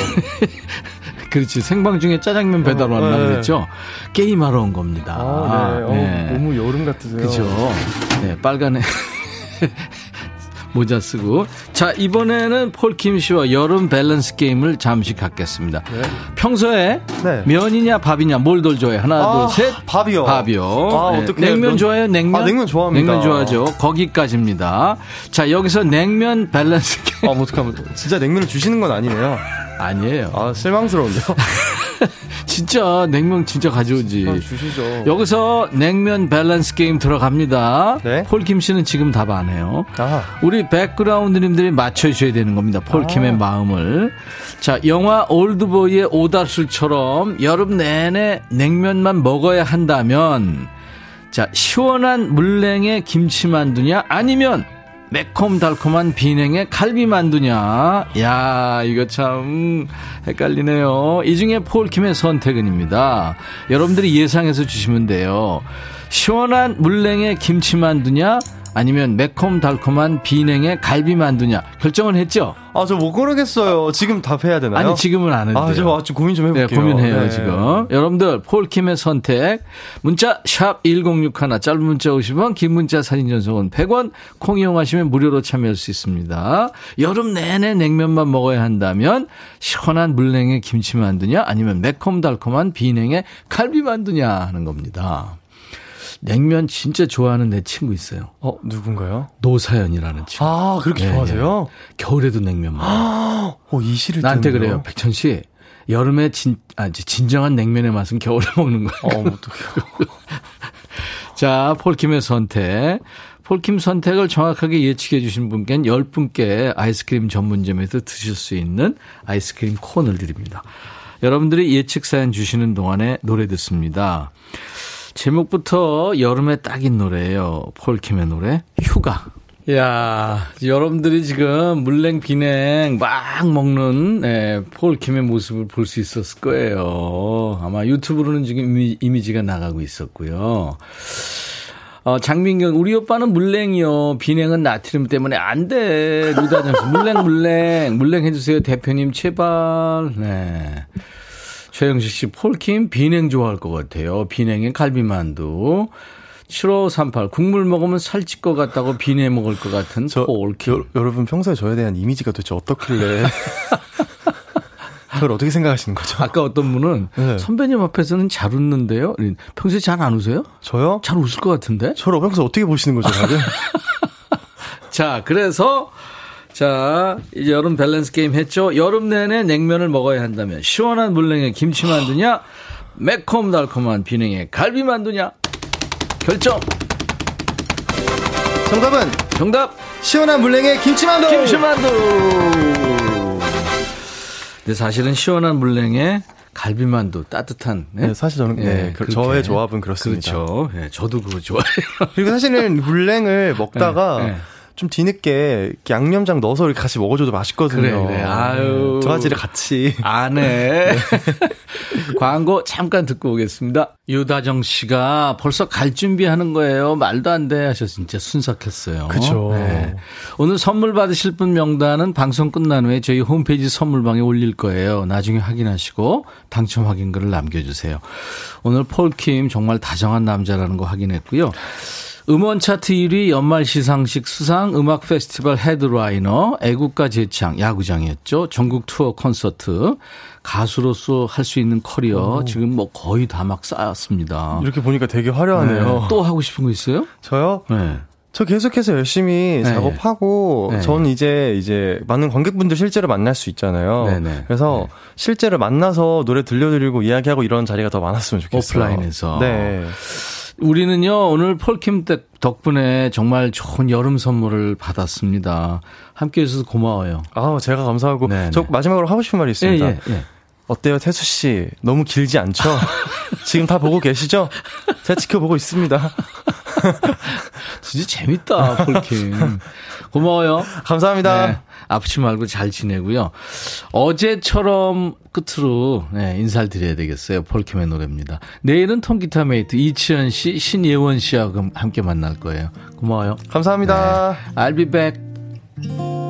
그렇지. 생방 중에 짜장면 배달 어, 왔나 네. 그랬죠? 게임하러 온 겁니다. 아, 네. 어, 네. 너무 여름 같으세요. 그죠. 네, 빨간에 모자 쓰고. 자, 이번에는 폴킴 씨와 여름 밸런스 게임을 잠시 갖겠습니다. 평소에 네. 면이냐 밥이냐 뭘 더 좋아해? 하나, 아, 둘, 셋. 밥이요. 밥이요. 아, 네. 어떡해. 냉면 면- 좋아해요? 냉면? 아, 냉면 좋아합니다. 냉면 좋아하죠. 거기까지입니다. 자, 여기서 냉면 밸런스 게임. 아, 뭐 어떡하면. 진짜 냉면을 주시는 건 아니네요. 아니에요. 아, 실망스러운데요? 진짜 냉면 진짜 가져오지. 아, 주시죠. 여기서 냉면 밸런스 게임 들어갑니다. 네. 폴킴 씨는 지금 답 안 해요. 아, 우리 백그라운드님들이 맞춰주셔야 되는 겁니다. 폴킴의 마음을. 자, 영화 올드보이의 오달술처럼 여름 내내 냉면만 먹어야 한다면 자, 시원한 물냉의 김치만두냐? 아니면 매콤달콤한 비냉의 갈비 만두냐? 야, 이거 참 헷갈리네요. 이 중에 폴킴의 선택은입니다. 여러분들이 예상해서 주시면 돼요. 시원한 물냉의 김치 만두냐? 아니면 매콤달콤한 비냉의 갈비 만두냐? 결정은 했죠? 아, 저 못 고르겠어요. 지금 답해야 되나요? 아니, 지금은 안 해도 아, 돼요. 저 아주 고민 좀 네, 해볼게요. 고민해요, 네. 지금. 여러분들, 폴킴의 선택. 문자, 샵 1061, 짧은 문자 50원, 긴 문자 사진 전송은 100원, 콩 이용하시면 무료로 참여할 수 있습니다. 여름 내내 냉면만 먹어야 한다면, 시원한 물냉의 김치 만두냐, 아니면 매콤달콤한 비냉의 갈비 만두냐 하는 겁니다. 냉면 진짜 좋아하는 내 친구 있어요. 어, 누군가요? 노사연이라는 친구. 아, 그렇게 예, 좋아하세요? 겨울에도 냉면 먹어. 어, 이 시를 나한테 듣는데요. 그래요. 백천 씨. 여름에 진, 아, 진정한 냉면의 맛은 겨울에 먹는 거야. 어, 어떡해요. 자, 폴킴의 선택. 폴킴 선택을 정확하게 예측해 주신 분께는 10분께 아이스크림 전문점에서 드실 수 있는 아이스크림 콘을 드립니다. 여러분들이 예측 사연 주시는 동안에 노래 듣습니다. 제목부터 여름에 딱인 노래예요. 폴킴의 노래 휴가. 야, 여러분들이 지금 물냉 비냉 막 먹는 예, 폴킴의 모습을 볼 수 있었을 거예요. 아마 유튜브로는 지금 이미, 이미지가 나가고 있었고요. 어, 장민경, 우리 오빠는 물냉이요. 비냉은 나트륨 때문에 안 돼. 루다정 씨, 물냉, 물냉. 물냉 해주세요. 대표님, 제발. 네. 최영식 씨, 폴킴 비냉 좋아할 것 같아요. 비냉에 갈비만두. 7538, 국물 먹으면 살찔 것 같다고 비냉 먹을 것 같은 폴킴. 여, 여러분 평소에 저에 대한 이미지가 도대체 어떻길래 그걸 어떻게 생각하시는 거죠? 아까 어떤 분은 네. 선배님 앞에서는 잘 웃는데요. 평소에 잘 안 웃어요? 저요? 잘 웃을 것 같은데? 저를 평소 어떻게 보시는 거죠, 다들? 자, 그래서 자, 이제 여름 밸런스 게임 했죠. 여름 내내 냉면을 먹어야 한다면 시원한 물냉에 김치 만두냐, 매콤달콤한 비냉에 갈비 만두냐. 결정. 정답은 정답. 시원한 물냉에 김치만두. 김치만두. 근데 사실은 시원한 물냉에 갈비만두 따뜻한. 네, 사실 저는 네, 그- 그렇게. 저의 조합은 그렇습니다. 그렇죠. 네, 저도 그거 좋아해요. 그리고 사실은 물냉을 먹다가 네, 네. 좀 뒤늦게 양념장 넣어서 이렇게 같이 먹어줘도 맛있거든요. 그래, 그래. 아유. 두 가지를 같이. 안 해. 광고 잠깐 듣고 오겠습니다. 유다정 씨가 벌써 갈 준비하는 거예요. 말도 안 돼. 하셔서 진짜 순삭했어요. 그죠. 네. 오늘 선물 받으실 분 명단은 방송 끝난 후에 저희 홈페이지 선물방에 올릴 거예요. 나중에 확인하시고 당첨 확인글을 남겨주세요. 오늘 폴킴 정말 다정한 남자라는 거 확인했고요. 음원 차트 1위 연말 시상식 수상 음악 페스티벌 헤드라이너 애국가 제창 야구장이었죠. 전국 투어 콘서트 가수로서 할 수 있는 커리어 지금 뭐 거의 다 막 쌓았습니다. 이렇게 보니까 되게 화려하네요. 네. 또 하고 싶은 거 있어요? 저요? 네. 저 계속해서 열심히 네. 작업하고 네. 전 이제 이제 많은 관객분들 실제로 만날 수 있잖아요. 네네. 그래서 네. 실제로 만나서 노래 들려드리고 이야기하고 이런 자리가 더 많았으면 좋겠어요. 오프라인에서. 네. 우리는요, 오늘 폴킴 덕- 덕분에 정말 좋은 여름 선물을 받았습니다. 함께 해주셔서 고마워요. 아, 제가 감사하고 네, 저 네. 마지막으로 하고 싶은 말이 예, 있습니다. 예, 예. 어때요, 태수 씨? 너무 길지 않죠? 지금 다 보고 계시죠? 제가 지켜보고 있습니다. 진짜 재밌다, 폴킴. 고마워요. 감사합니다. 네, 아프지 말고 잘 지내고요. 어제처럼 끝으로 네, 인사를 드려야 되겠어요. 폴킴의 노래입니다. 내일은 통기타 mate 이치현 씨, 신예원 씨하고 함께 만날 거예요. 고마워요. 감사합니다. I'll be back.